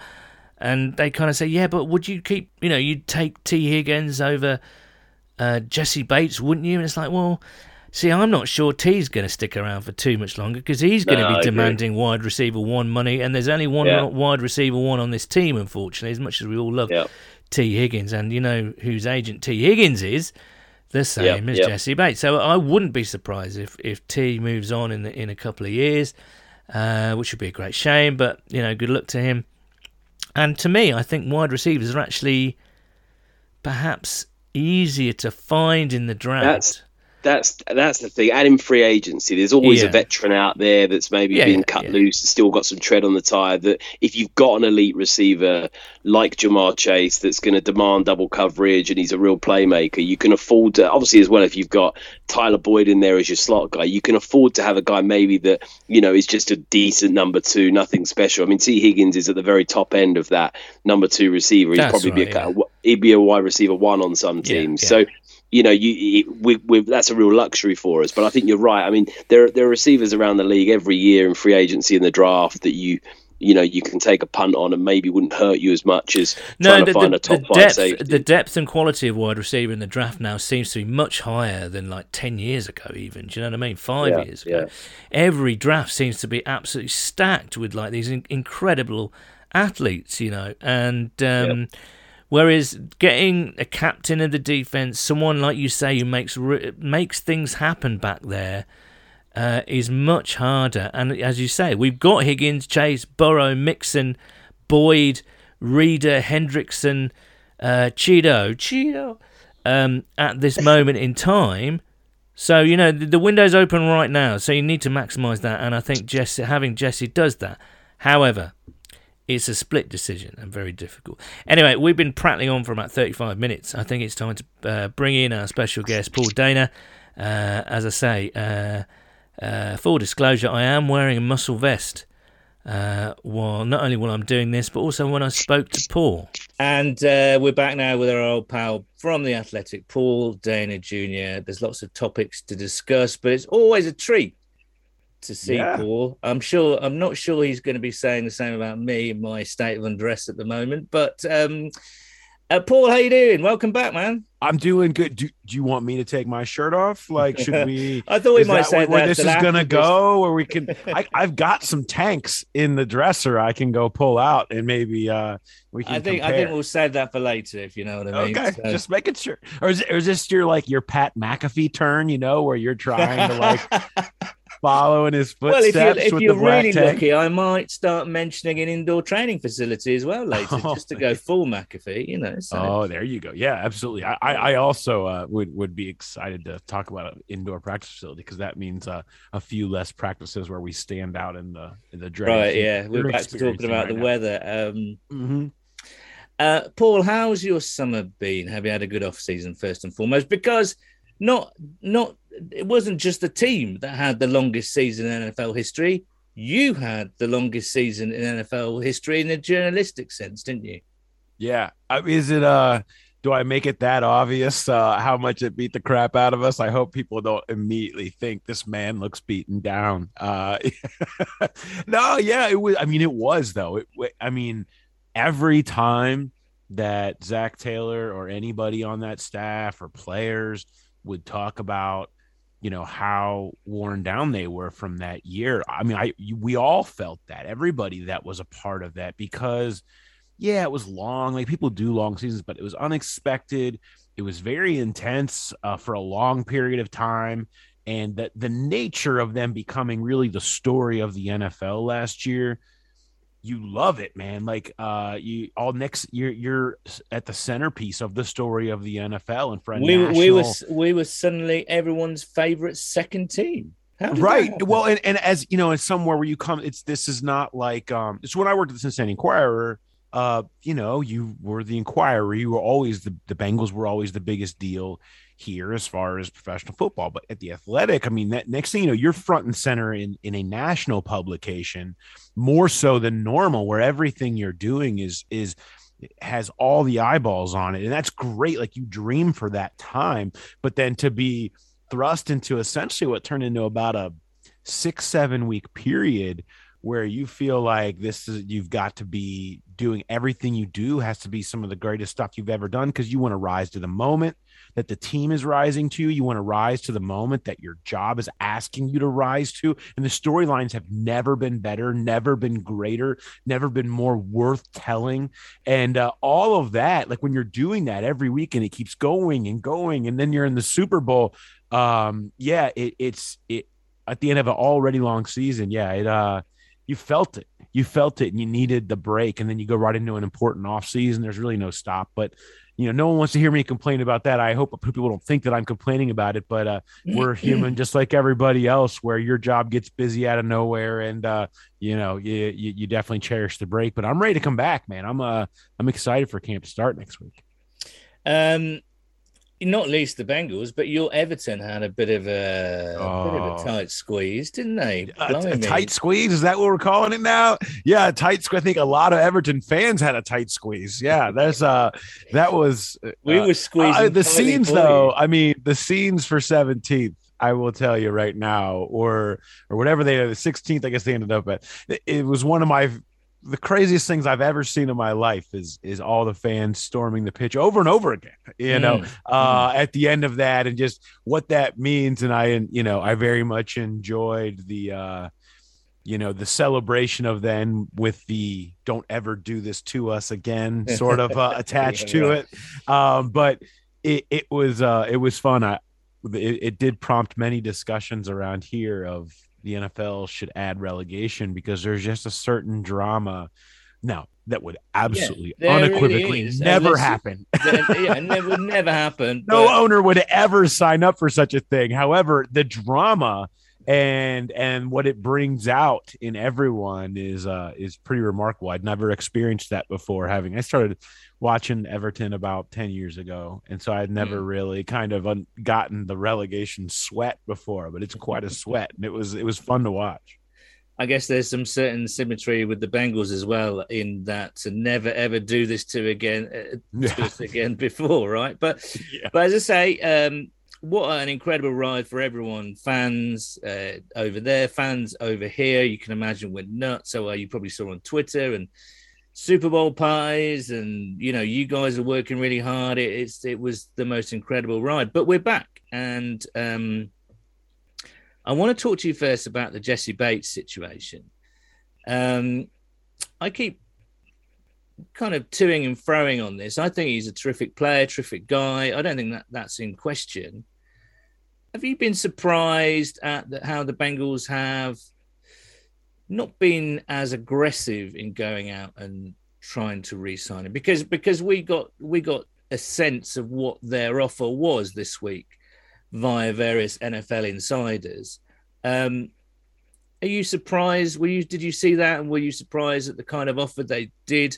and they kind of say yeah but would you keep you know you'd take t. Higgins over uh, Jessie Bates, wouldn't you? And it's like, well, See, I'm not sure T's going to stick around for too much longer because he's going no, to be demanding wide receiver one money, and there's only one yeah. wide receiver one on this team, unfortunately. As much as we all love yep. T Higgins, and you know whose agent T Higgins is, the same yep, as yep. Jessie Bates. So I wouldn't be surprised if if T moves on in the, in a couple of years, uh, which would be a great shame. But you know, good luck to him. And to me, I think wide receivers are actually perhaps easier to find in the draft. That's that's that's the thing. And in free agency, there's always yeah. a veteran out there that's maybe yeah, been yeah, cut loose, still got some tread on the tire. That if you've got an elite receiver like Ja'Marr Chase that's going to demand double coverage and he's a real playmaker, you can afford to. Obviously, as well, if you've got Tyler Boyd in there as your slot guy, you can afford to have a guy maybe that you know is just a decent number two, nothing special. I mean, T Higgins is at the very top end of that number two receiver. He'd that's probably right, be a he'd be a wide receiver one on some teams. So you know, you we, we, that's a real luxury for us. But I think you're right. I mean, there there are receivers around the league every year in free agency in the draft that you you know you can take a punt on and maybe wouldn't hurt you as much as no, trying the, to find the, a top the depth, safety. The depth and quality of wide receiver in the draft now seems to be much higher than like ten years ago, even. Do you know what I mean? Five yeah, years ago, yeah. every draft seems to be absolutely stacked with like these in- incredible athletes, you know, and. Um, yep Whereas getting a captain of the defense, someone like you say who makes makes things happen back there, uh, is much harder. And as you say, we've got Higgins, Chase, Burrow, Mixon, Boyd, Reader, Hendrickson, uh, Cheeto, Cheeto, um, at this moment in time. So you know the, the window's open right now, so you need to maximise that. And I think Jessie, having Jessie does that. However, it's a split decision and very difficult. Anyway, we've been prattling on for about 35 minutes. I think it's time to uh, bring in our special guest, Paul Dehner. Uh, as I say, uh, uh full disclosure, I am wearing a muscle vest. Uh, well, not only while I'm doing this, but also when I spoke to Paul. And uh, we're back now with our old pal from the Athletic, Paul Dehner Jr. There's lots of topics to discuss, but it's always a treat to see yeah. Paul. I'm sure I'm not sure he's going to be saying the same about me in my state of undress at the moment. But um, uh, Paul, how you doing? Welcome back, man. I'm doing good. Do, do you want me to take my shirt off? Like, should we? I thought we might say where, where this is gonna go, or we can. I, have got some tanks in the dresser. I can go pull out and maybe uh we can. I think compare. I think we'll save that for later, if you know what I mean. Okay, so. just making sure. Or is, or is this your like your Pat McAfee turn? You know, where you're trying to like following his footsteps. Well, if you're, if you're really lucky, I might start mentioning an indoor training facility as well later, oh, just to go full McAfee. You know. So. Oh, there you go. Yeah, absolutely. I I also uh, would would be excited to talk about an indoor practice facility because that means uh, a few less practices where we stand out in the in the drain. Right. Yeah, we're back to talking about right the now. weather. Um, mm-hmm. uh, Paul, how's your summer been? Have you had a good off season first and foremost? Because not not it wasn't just the team that had the longest season in NFL history. You had the longest season in NFL history in a journalistic sense, didn't you? Yeah. Is it uh do I make it that obvious uh, how much it beat the crap out of us? I hope people don't immediately think this man looks beaten down. Uh, no, yeah, it was. I mean, it was though. It, I mean, every time that Zac Taylor or anybody on that staff or players would talk about you know how worn down they were from that year. I mean i we all felt that everybody that was a part of that because yeah it was long like people do long seasons but it was unexpected. It was very intense uh, for a long period of time and that the nature of them becoming really the story of the nfl last year you love it, man. Like uh, you all next you're you're at the centerpiece of the story of the NFL and for we national... we were we were suddenly everyone's favorite second team. Right. Well, and, and as you know, in somewhere where you come, it's this is not like um it's when I worked at the Cincinnati Enquirer. Uh, you know, you were the Enquirer. You were always the the Bengals were always the biggest deal here as far as professional football. But at the Athletic, I mean, that next thing you know, you're front and center in in a national publication, more so than normal, where everything you're doing is is has all the eyeballs on it, and that's great. Like you dream for that time, but then to be thrust into essentially what turned into about a six seven week period where you feel like this is you've got to be doing everything you do has to be some of the greatest stuff you've ever done because you want to rise to the moment that the team is rising to. You want to rise to the moment that your job is asking you to rise to. And the storylines have never been better, never been greater, never been more worth telling. And uh, all of that, like when you're doing that every week and it keeps going and going, and then you're in the Super Bowl. Um, yeah, it, it's it at the end of an already long season. Yeah, it uh, you felt it you felt it and you needed the break and then you go right into an important off season there's really no stop but you know, no one wants to hear me complain about that. I hope people don't think that I'm complaining about it, but uh, we're human just like everybody else, where your job gets busy out of nowhere, and uh, you know, you, you, you definitely cherish the break. But I'm ready to come back, man. I'm uh I'm excited for camp to start next week. Um, not least the Bengals, but your Everton had a bit of a, oh. bit of a oh. tight squeeze, didn't they? A, a, tight squeeze is that what we're calling it now? Yeah, tight squeeze. I think a lot of Everton fans had a tight squeeze. Yeah, that's uh, that was uh, we were squeezing uh, the scenes though. I mean, the scenes for seventeenth. I will tell you right now, or or whatever they are, the 16th, I guess they ended up at. It was one of my the craziest things I've ever seen in my life is is all the fans storming the pitch over and over again. You know, mm. uh, mm. at the end of that, and just what that means. And I, you know, I very much enjoyed the, uh, you know, the celebration of then with the "Don't ever do this to us again" sort of uh, attached yeah, to it. Um, but it it was uh, it was fun. I it, it did prompt many discussions around here of the NFL should add relegation because there's just a certain drama now that would absolutely yeah, unequivocally really never happen. yeah, it would never happen. no but... owner would ever sign up for such a thing. However, the drama and and what it brings out in everyone is uh is pretty remarkable. I'd never experienced that before having I started watching Everton about 10 years ago. And so I'd never mm. really kind of un- gotten the relegation sweat before, but it's quite a sweat and it was it was fun to watch. I guess there's some certain symmetry with the Bengals as well in that to never ever do this to again uh, yeah. again before, right? But yeah. but as I say, um, what an incredible ride for everyone fans uh, over there fans over here you can imagine we're nuts so uh, you probably saw on twitter and Super Bowl pies, and you know, you guys are working really hard. It, it's it was the most incredible ride, but we're back, and um, I want to talk to you first about the Jessie Bates situation. Um, I keep kind of toing and froing on this. I think he's a terrific player, terrific guy. I don't think that that's in question. Have you been surprised at the, how the Bengals have not been as aggressive in going out and trying to re-sign him because because we got we got a sense of what their offer was this week via various NFL insiders. Um, are you surprised? Were you did you see that, and were you surprised at the kind of offer they did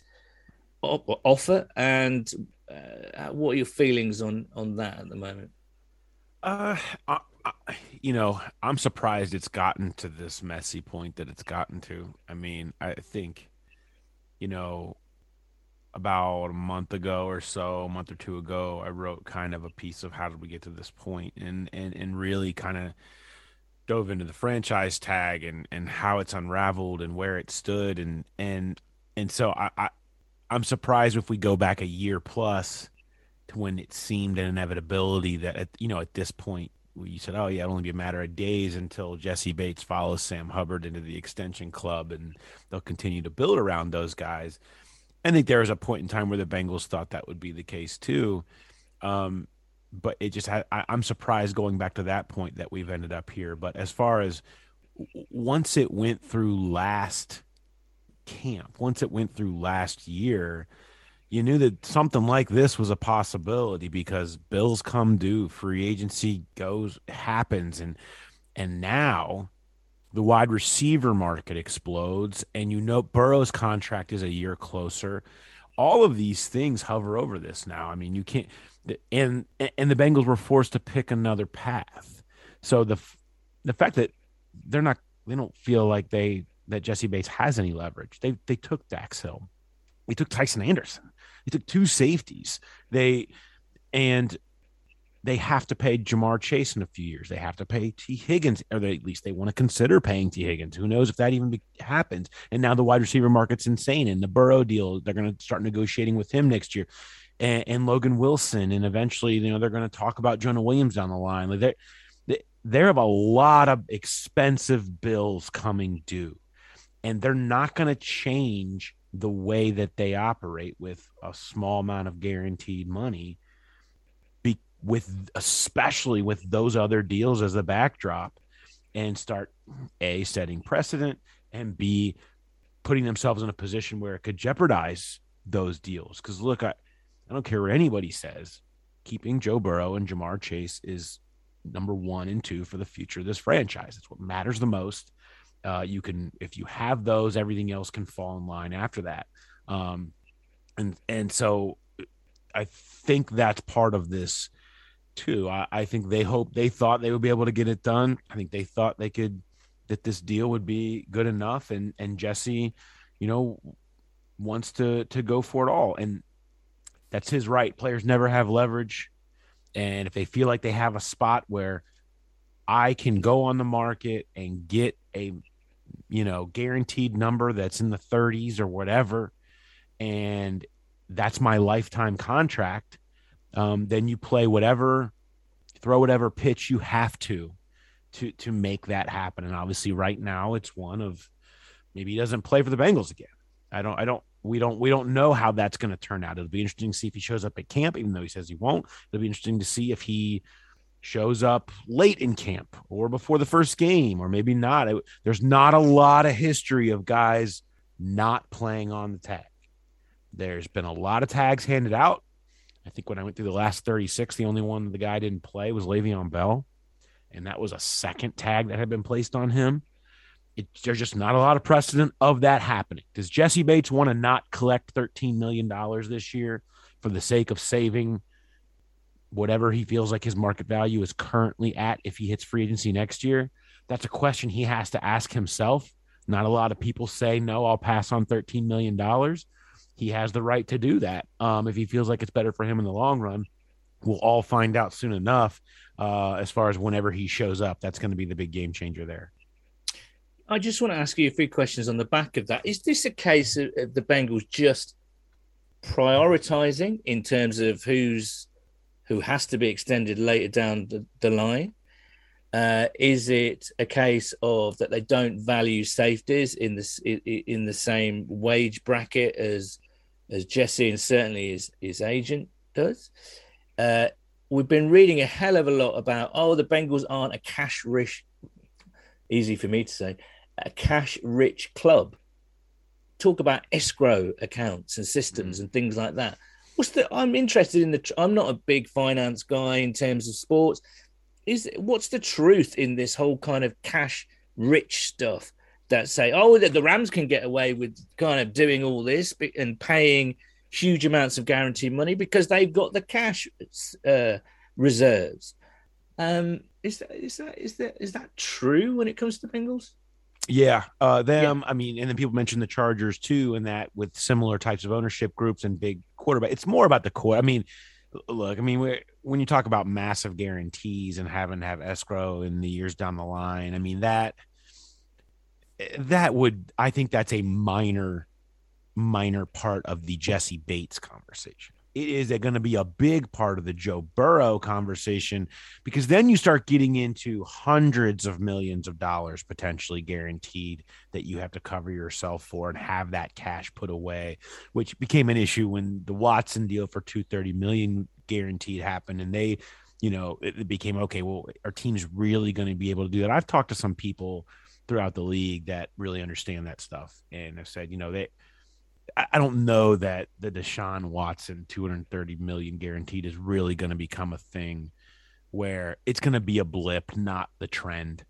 offer? And uh, what are your feelings on on that at the moment? Uh, I, you know, I'm surprised it's gotten to this messy point that it's gotten to. I mean, I think, you know, about a month ago or so, a month or two ago, I wrote kind of a piece of how did we get to this point and and and really kind of dove into the franchise tag and and how it's unraveled and where it stood and and and so I, I I'm surprised if we go back a year plus when it seemed an inevitability that at you know at this point you said, oh yeah, it'll only be a matter of days until Jessie Bates follows Sam Hubbard into the extension club, and they'll continue to build around those guys. I think there was a point in time where the Bengals thought that would be the case too, um, but it just had. I, I'm surprised going back to that point that we've ended up here. But as far as once it went through last camp, once it went through last year, you knew that something like this was a possibility because bills come due, free agency goes happens, and and now the wide receiver market explodes, and you know Burrow's contract is a year closer. All of these things hover over this now. I mean, you can't, and and the Bengals were forced to pick another path. So the the fact that they're not, they don't feel like they that Jessie Bates has any leverage. They they took Dax Hill, they took Tycen Anderson, they took two safeties. They and they have to pay Ja'Marr Chase in a few years. They have to pay T. Higgins, or they, at least they want to consider paying T. Higgins. Who knows if that even be, happens? And now the wide receiver market's insane. And the Burrow deal, they're going to start negotiating with him next year, and, and Logan Wilson, and eventually, you know, they're going to talk about Jonah Williams down the line. Like they, they have a lot of expensive bills coming due and they're not going to change the way that they operate with a small amount of guaranteed money be, with especially with those other deals as the backdrop and start a setting precedent and b putting themselves in a position where it could jeopardize those deals. Because look I, I don't care what anybody says keeping joe burrow and ja'marr chase is number one and two for the future of this franchise. It's what matters the most uh, you can if you have those everything else can fall in line after that. Um, and and so i think that's part of this too. I, I, think they hope they thought they would be able to get it done. I think they thought they could that this deal would be good enough. And and Jessie you know wants to to go for it all. And that's his right. Players never have leverage. And if they feel like they have a spot where I can go on the market and get a you know, guaranteed number that's in the 30s or whatever, and that's my lifetime contract, um, then you play whatever, throw whatever pitch you have to, to to make that happen. And obviously, right now, it's one of maybe he doesn't play for the Bengals again. I don't. I don't. We don't. We don't know how that's going to turn out. It'll be interesting to see if he shows up at camp, even though he says he won't. It'll be interesting to see if he shows up late in camp or before the first game, or maybe not. There's not a lot of history of guys not playing on the tag. There's been a lot of tags handed out. I think when I went through the last 36, the only one the guy didn't play was Le'Veon Bell. And that was a second tag that had been placed on him. It, there's just not a lot of precedent of that happening. Does Jessie Bates want to not collect $13 million this year for the sake of saving – whatever he feels like his market value is currently at if he hits free agency next year? That's a question he has to ask himself. Not a lot of people say, no, I'll pass on $13 million. He has the right to do that um, if he feels like it's better for him in the long run. We'll all find out soon enough uh, as far as whenever he shows up. That's going to be the big game changer there. I just want to ask you a few questions on the back of that. Is this a case of the Bengals just prioritizing in terms of who's who has to be extended later down the, the line? Uh, is it a case of that they don't value safeties in this in the same wage bracket as as Jessie and certainly his his agent does? Uh, we've been reading a hell of a lot about oh the Bengals aren't a cash rich, easy for me to say, a cash rich club. Talk about escrow accounts and systems mm. and things like that what's the i'm interested in the i'm not a big finance guy in terms of sports. Is what's the truth in this whole kind of cash rich stuff that say oh the, the rams can get away with kind of doing all this and paying huge amounts of guaranteed money because they've got the cash uh, reserves? Um is that is that is that is that true when it comes to the bengals yeah, uh, them. Yeah. I mean, and then people mention the Chargers too, and that with similar types of ownership groups and big quarterback. It's more about the core. I mean, look, I mean, when you talk about massive guarantees and having to have escrow in the years down the line, I mean that that would I think that's a minor minor part of the Jessie Bates conversation it is going to be a big part of the Joe Burrow conversation because then you start getting into hundreds of millions of dollars potentially guaranteed that you have to cover yourself for and have that cash put away, which became an issue when the Watson deal for 230 million guaranteed happened and they you know it became okay well our team's really going to be able to do that. I've talked to some people throughout the league that really understand that stuff and have said, you know, they I don't know that the Deshaun Watson 230 million guaranteed is really going to become a thing where it's going to be a blip, not the trend.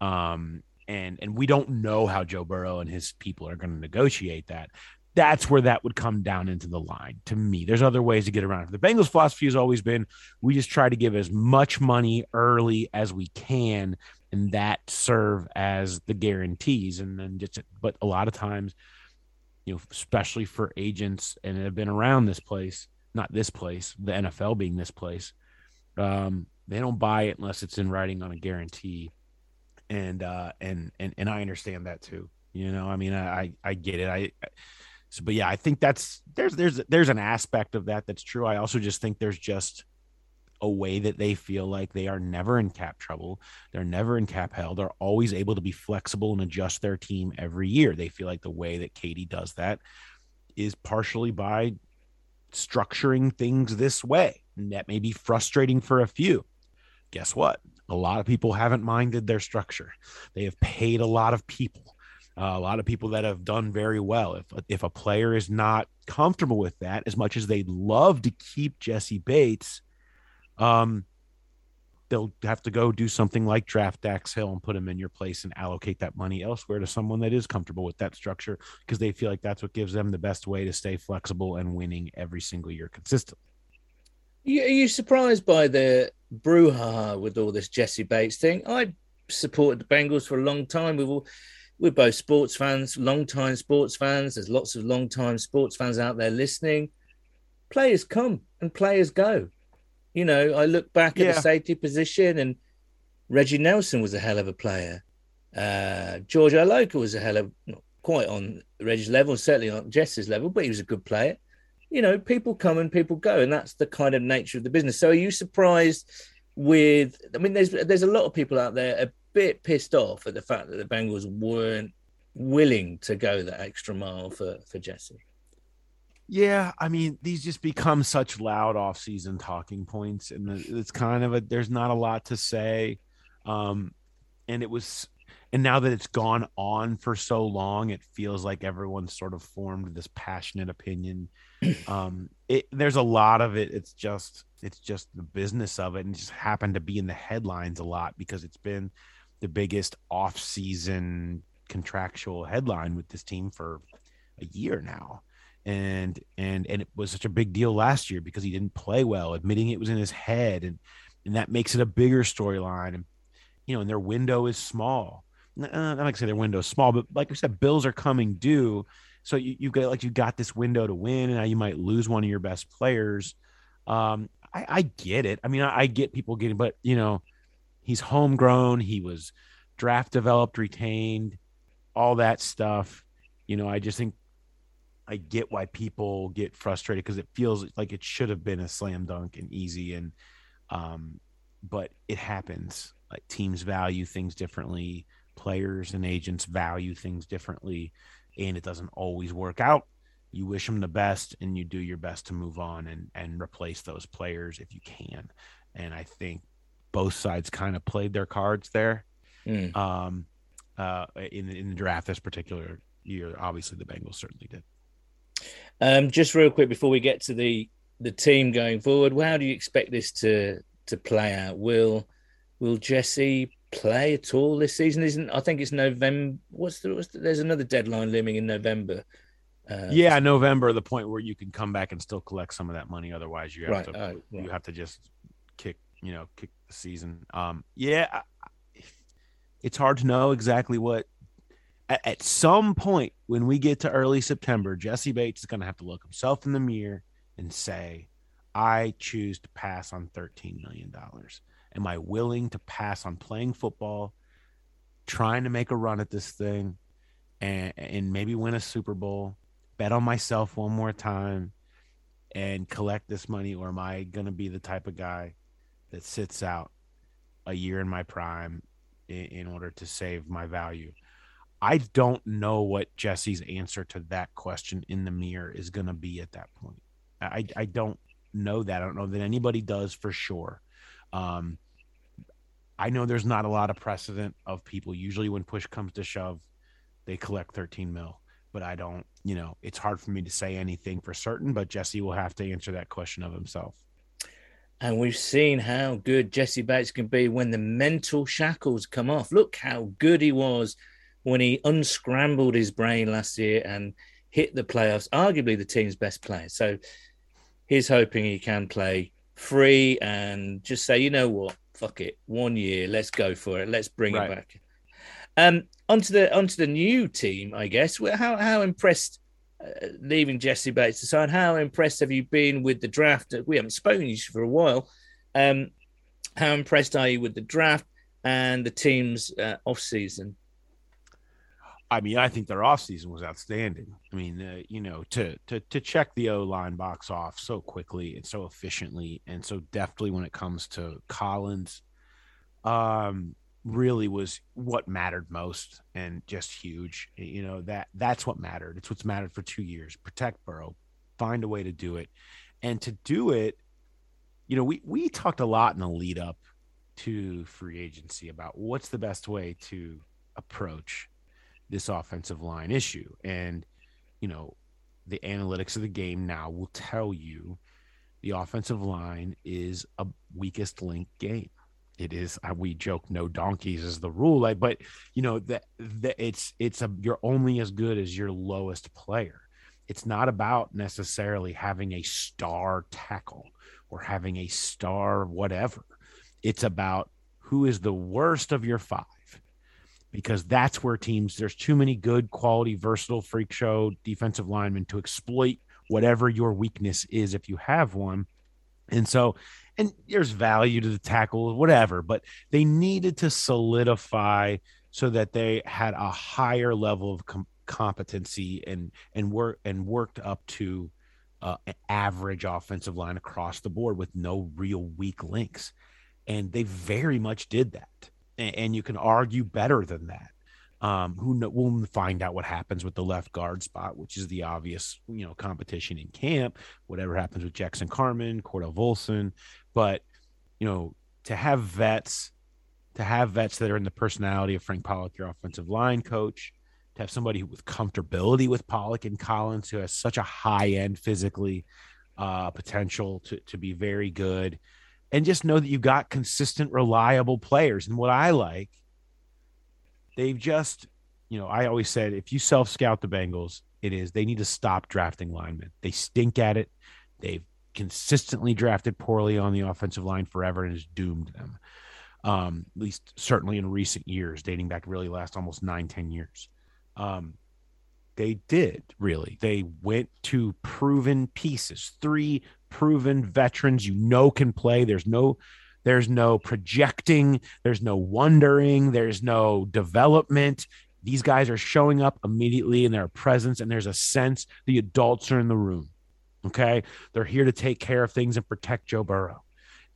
Um, and and we don't know how Joe Burrow and his people are going to negotiate that. That's where that would come down into the line to me. There's other ways to get around it. The Bengals' philosophy has always been we just try to give as much money early as we can, and that serve as the guarantees. And then just, but a lot of times you know, especially for agents and have been around this place, not this place, the NFL being this place. Um, they don't buy it unless it's in writing on a guarantee. And uh and and and I understand that too. You know, I mean I I get it. I, I so, but yeah, I think that's there's there's there's an aspect of that that's true. I also just think there's just a way that they feel like they are never in cap trouble. They're never in cap hell. They're always able to be flexible and adjust their team every year. They feel like the way that Katie does that is partially by structuring things this way. And that may be frustrating for a few. Guess what? A lot of people haven't minded their structure. They have paid a lot of people. Uh, a lot of people that have done very well. If if a player is not comfortable with that, as much as they'd love to keep Jessie Bates, um, they'll have to go do something like draft Dax Hill and put him in your place and allocate that money elsewhere to someone that is comfortable with that structure because they feel like that's what gives them the best way to stay flexible and winning every single year consistently. Are you surprised by the brouhaha with all this Jessie Bates thing? I supported the Bengals for a long time. We've all, we're both sports fans, long time sports fans. There's lots of long time sports fans out there listening. Players come and players go. You know, I look back at the safety position, and Reggie Nelson was a hell of a player. Uh, George Iloka was a hell of not quite on Reggie's level, certainly on Jessie's level, but he was a good player. You know, people come and people go, and that's the kind of nature of the business. So, are you surprised with? I mean, there's there's a lot of people out there a bit pissed off at the fact that the Bengals weren't willing to go that extra mile for for Jessie. Yeah, I mean, these just become such loud off-season talking points, and it's kind of a there's not a lot to say. Um, and it was, and now that it's gone on for so long, it feels like everyone's sort of formed this passionate opinion. Um, it there's a lot of it. It's just it's just the business of it, and it just happened to be in the headlines a lot because it's been the biggest off-season contractual headline with this team for a year now and and and it was such a big deal last year because he didn't play well admitting it was in his head and and that makes it a bigger storyline. And you know and their window is small. Uh, i like to say their window is small but like i said bills are coming due. So you, you got like you got this window to win and now you might lose one of your best players. Um i i get it. I mean I, I get people getting but you know he's homegrown. He was draft developed retained all that stuff. You know i just think I get why people get frustrated because it feels like it should have been a slam dunk and easy and um but it happens. Like teams value things differently players and agents value things differently and it doesn't always work out. You wish them the best and you do your best to move on and and replace those players if you can. And i think both sides kind of played their cards there. Mm. um uh in in the draft this particular year obviously the bengals certainly did um, just real quick before we get to the the team going forward, how do you expect this to to play out? Will will Jessie play at all this season? Isn't I think it's November. What's the, what's the there's another deadline looming in November. Uh, yeah, November, the point where you can come back and still collect some of that money. Otherwise, you have right, to uh, right. you have to just kick you know kick the season. Um, yeah, it's hard to know exactly what at, some point when we get to early September, Jessie Bates is going to have to look himself in the mirror and say, I choose to pass on $13 million. Am I willing to pass on playing football, trying to make a run at this thing, and, and maybe win a Super Bowl, bet on myself one more time, and collect this money? Or am I going to be the type of guy that sits out a year in my prime in, in order to save my value? I don't know what Jessie's answer to that question in the mirror is going to be at that point. I, I don't know that. I don't know that anybody does for sure. Um, I know there's not a lot of precedent of people. Usually, when push comes to shove, they collect 13 mil. But I don't, you know, it's hard for me to say anything for certain. But Jessie will have to answer that question of himself. And we've seen how good Jessie Bates can be when the mental shackles come off. Look how good he was when he unscrambled his brain last year and hit the playoffs, arguably the team's best player. So he's hoping he can play free and just say, you know what, fuck it, one year, let's go for it, let's bring right. it back. Um, onto the onto the new team, I guess. How how impressed, uh, leaving Jessie Bates aside, how impressed have you been with the draft? We haven't spoken to you for a while. Um, how impressed are you with the draft and the team's uh, off season? I mean, I think their offseason was outstanding. I mean, uh, you know, to to to check the O line box off so quickly and so efficiently and so deftly when it comes to Collins, um, really was what mattered most and just huge. You know that that's what mattered. It's what's mattered for two years. Protect Burrow, find a way to do it, and to do it, you know, we we talked a lot in the lead up to free agency about what's the best way to approach this offensive line issue. And, you know, the analytics of the game now will tell you the offensive line is a weakest link game. It is we joke no donkeys is the rule, like, but you know that that it's it's a you're only as good as your lowest player. It's not about necessarily having a star tackle or having a star whatever. It's about who is the worst of your five because that's where teams there's too many good quality versatile freak show defensive linemen to exploit whatever your weakness is if you have one. And so and there's value to the tackle whatever but they needed to solidify so that they had a higher level of com- competency and and work and worked up to uh, an average offensive line across the board with no real weak links. And they very much did that and you can argue better than that. Um, who know, we'll find out what happens with the left guard spot, which is the obvious, you know, competition in camp. Whatever happens with Jackson Carman, Cordell Volson, but you know, to have vets, to have vets that are in the personality of Frank Pollack, your offensive line coach, to have somebody with comfortability with Pollack and Collins, who has such a high end physically uh, potential to to be very good and just know that you've got consistent, reliable players. And what I like, they've just, you know, I always said if you self scout the Bengals, it is they need to stop drafting linemen. They stink at it. They've consistently drafted poorly on the offensive line forever and has doomed them. Um, at least certainly in recent years, dating back really last almost nine, ten years. Um, they did really. They went to proven pieces, three proven veterans you know can play. There's no there's no projecting, there's no wondering, there's no development. These guys are showing up immediately in their presence, and there's a sense the adults are in the room. Okay. They're here to take care of things and protect Joe Burrow.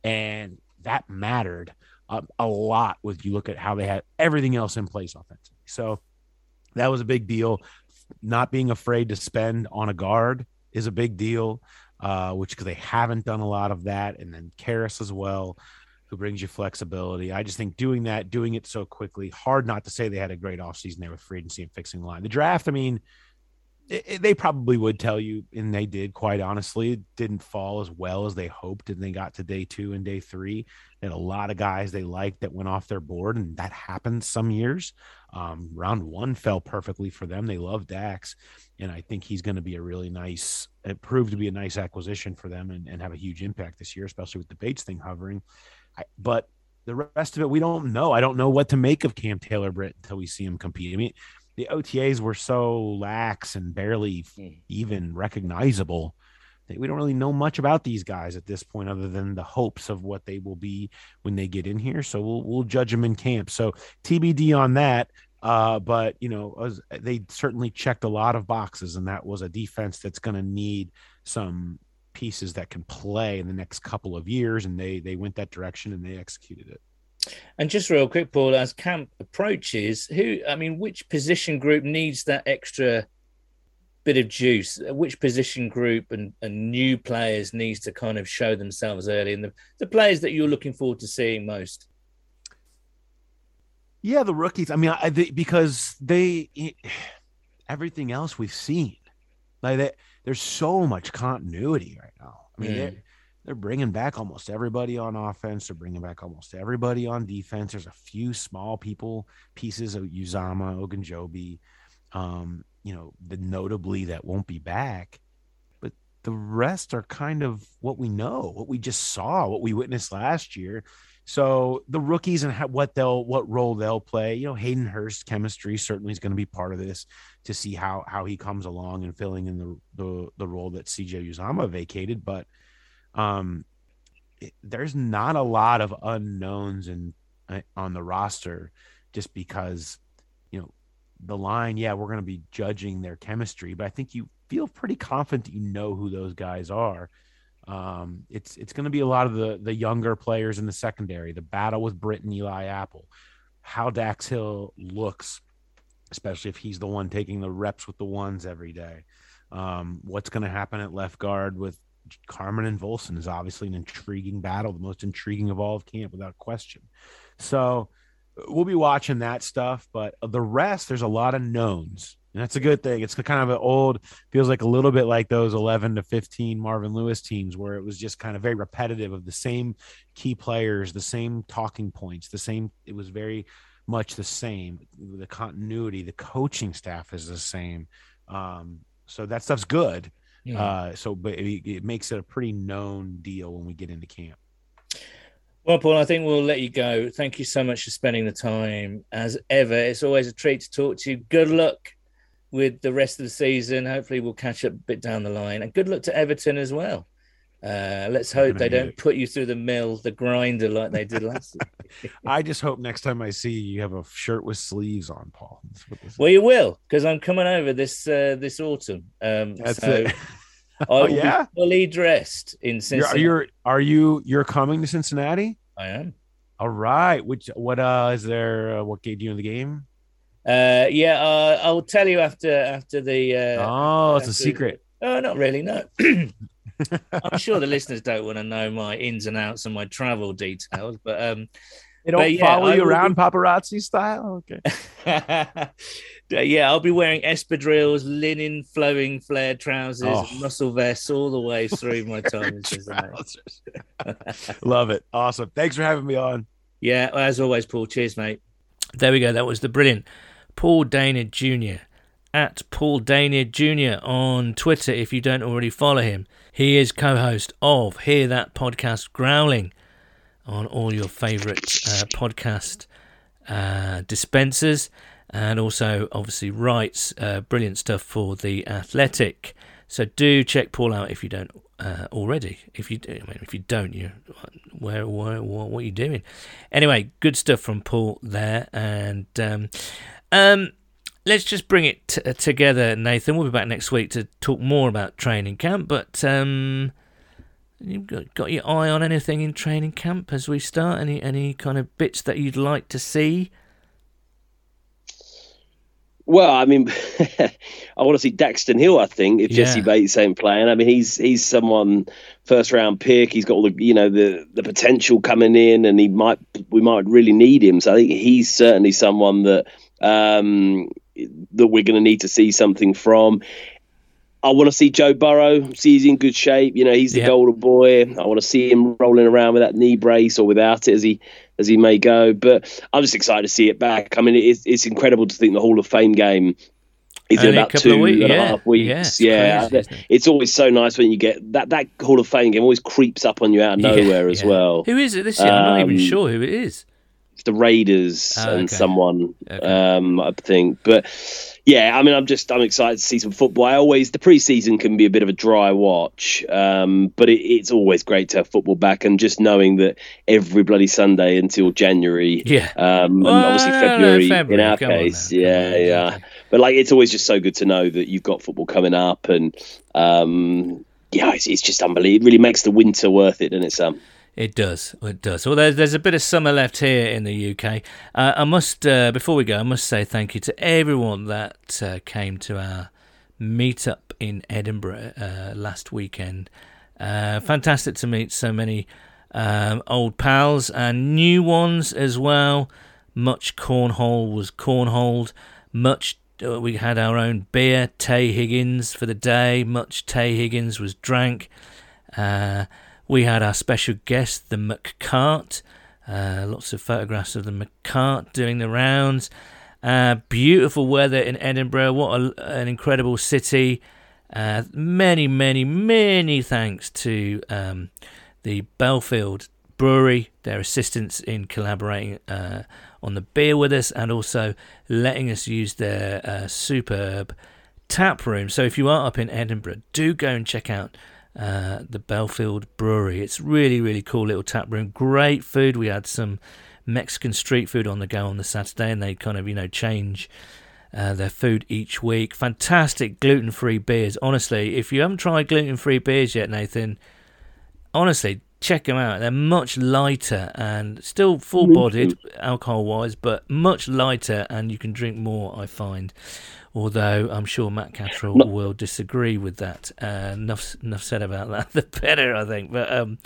And that mattered um, a lot with you look at how they had everything else in place offensively. So that was a big deal. Not being afraid to spend on a guard is a big deal uh, which because they haven't done a lot of that, and then Karras as well, who brings you flexibility. I just think doing that, doing it so quickly, hard not to say they had a great offseason there with free agency and fixing the line. The draft, I mean, it, it, they probably would tell you, and they did, quite honestly, it didn't fall as well as they hoped, and they got to day two and day three. And a lot of guys they liked that went off their board, and that happens some years. Um, round one fell perfectly for them. They love Dax, and I think he's going to be a really nice. It proved to be a nice acquisition for them and, and have a huge impact this year, especially with the Bates thing hovering. I, but the rest of it, we don't know. I don't know what to make of Cam Taylor Britt until we see him compete. I mean, the OTAs were so lax and barely hmm. even recognizable we don't really know much about these guys at this point, other than the hopes of what they will be when they get in here. So we'll we'll judge them in camp. So TBD on that. Uh, but you know, they certainly checked a lot of boxes, and that was a defense that's going to need some pieces that can play in the next couple of years, and they they went that direction and they executed it. And just real quick, Paul, as camp approaches, who I mean, which position group needs that extra bit of juice? Which position group and, and new players needs to kind of show themselves early, and the, the players that you're looking forward to seeing most? Yeah, the rookies. I mean, I, they, because they everything else we've seen, like that. There's so much continuity right now. I mean, mm. they're, they're bringing back almost everybody on offense. They're bringing back almost everybody on defense. There's a few small people pieces of Uzomah, Ogunjobi, um, you know, the notably that won't be back. But the rest are kind of what we know, what we just saw, what we witnessed last year. So the rookies and how, what they'll what role they'll play, you know, Hayden Hurst chemistry certainly is going to be part of this to see how how he comes along and filling in the the, the role that CJ Uzomah vacated. But um, it, there's not a lot of unknowns in uh, on the roster, just because the line. Yeah, we're going to be judging their chemistry, but I think you feel pretty confident that you know who those guys are. Um, it's it's going to be a lot of the the younger players in the secondary. The battle with Britton Eli Apple, how Dax Hill looks, especially if he's the one taking the reps with the ones every day. Um, what's going to happen at left guard with Carman and Volson is obviously an intriguing battle, the most intriguing of all of camp without question. So we'll be watching that stuff, but the rest, there's a lot of knowns and that's a good thing. It's kind of an old, feels like a little bit like those 11 to 15 Marvin Lewis teams where it was just kind of very repetitive of the same key players, the same talking points, the same, it was very much the same. The continuity, the coaching staff is the same. Um, so that stuff's good. Yeah. Uh, so, but it, it makes it a pretty known deal when we get into camp. Well, Paul, I think we'll let you go. Thank you so much for spending the time. As ever, it's always a treat to talk to you. Good luck with the rest of the season. Hopefully, we'll catch up a bit down the line. And good luck to Everton as well. Uh, let's hope they don't put you through the mill, the grinder, like they did last. I just hope next time I see you, you have a shirt with sleeves on, Paul. Well, you will, because I'm coming over this uh, this autumn. Um, That's so it. oh, yeah? fully dressed in Cincinnati. You're, you're are you you're coming to Cincinnati? I am. All right. Which what uh is there? Uh, what gave you in the game? Uh, yeah, uh, I'll tell you after after the. Uh, oh, it's a secret. Oh, not really. No. I'm sure the listeners don't want to know my ins and outs and my travel details, but um, they don't yeah, follow you around be... paparazzi style. Okay. yeah, I'll be wearing espadrilles, linen flowing flared trousers, oh. muscle vests all the way through my time. Love it. Awesome. Thanks for having me on. Yeah, as always, Paul. Cheers, mate. There we go. That was the brilliant Paul Dehner Jr. at Paul Dehner Jr. on Twitter if you don't already follow him. He is co host of Hear That Podcast Growling on all your favourite uh, podcast uh, dispensers and also obviously writes uh, brilliant stuff for The Athletic. So do check Paul out if you don't uh, already. If you, do, I mean, if you don't, you where, where, what, what are you doing? Anyway, good stuff from Paul there, and um, um, let's just bring it t- uh, together, Nathan. We'll be back next week to talk more about training camp. But um, you've got, got your eye on anything in training camp as we start? Any any kind of bits that you'd like to see? Well, I mean, I want to see Daxton Hill. I think if yeah. Jessie Bates ain't playing, I mean, he's he's someone first round pick. He's got all the you know the the potential coming in, and he might we might really need him. So I think he's certainly someone that um, that we're going to need to see something from. I want to see Joe Burrow. See he's in good shape. You know, he's the yep. golden boy. I want to see him rolling around with that knee brace or without it, as he as he may go. But I'm just excited to see it back. I mean, it's it's incredible to think the Hall of Fame game is in about two weeks, and yeah. a half weeks. Yeah, yeah. Crazy, it's always so nice when you get that. That Hall of Fame game always creeps up on you out of nowhere yeah, as well. Who is it this year? Um, I'm not even um, sure who it is the Raiders oh, and someone, okay. um, I think. But yeah, I mean, I'm just I'm excited to see some football. I always the preseason can be a bit of a dry watch, um, but it, it's always great to have football back and just knowing that every bloody Sunday until January, yeah, um, well, and obviously February, February, in our case, yeah, yeah. But like, it's always just so good to know that you've got football coming up, and um, yeah, it's, it's just unbelievable. It really makes the winter worth it, and it's um. It does. It does. Well, there's, there's a bit of summer left here in the UK. Uh, I must, uh, before we go, I must say thank you to everyone that uh, came to our meetup in Edinburgh uh, last weekend. Uh, fantastic to meet so many um, old pals and new ones as well. Much cornhole was cornholed. Much uh, we had our own beer, Tay Higgins for the day. Much Tay Higgins was drank. We had our special guest, the McCart. Uh, lots of photographs of the McCart doing the rounds. Uh, beautiful weather in Edinburgh. What a, an incredible city. Uh, many, many, many thanks to um, the Bellfield Brewery, their assistance in collaborating uh, on the beer with us and also letting us use their uh, superb tap room. So if you are up in Edinburgh, do go and check out uh, the Bellfield Brewery. It's really, really cool little tap room. Great food. We had some Mexican street food on the go on the Saturday, and they kind of, you know, change. Uh, their food each week. Fantastic gluten free beers. Honestly, if you haven't tried gluten free beers yet, Nathan, honestly, check them out. They're much lighter and still full bodied alcohol wise, but much lighter, and you can drink more, I find. Although I'm sure Matt Catterall will disagree with that. Uh, enough, enough said about that. The better, I think. But um,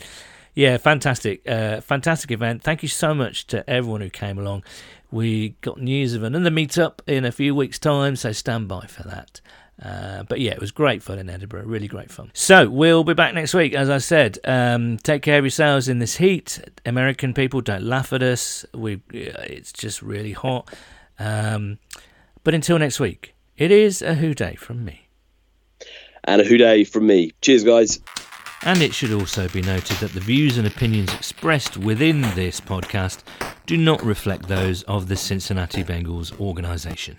yeah, fantastic, uh, fantastic event. Thank you so much to everyone who came along. We got news of another meetup in a few weeks' time, so stand by for that. Uh, but yeah, it was great fun in Edinburgh, really great fun. So we'll be back next week, as I said. Um, take care of yourselves in this heat. American people, don't laugh at us. We, it's just really hot. Um, but until next week, it is a Who Dey from me. And a Who Dey from me. Cheers, guys. And it should also be noted that the views and opinions expressed within this podcast do not reflect those of the Cincinnati Bengals organisation.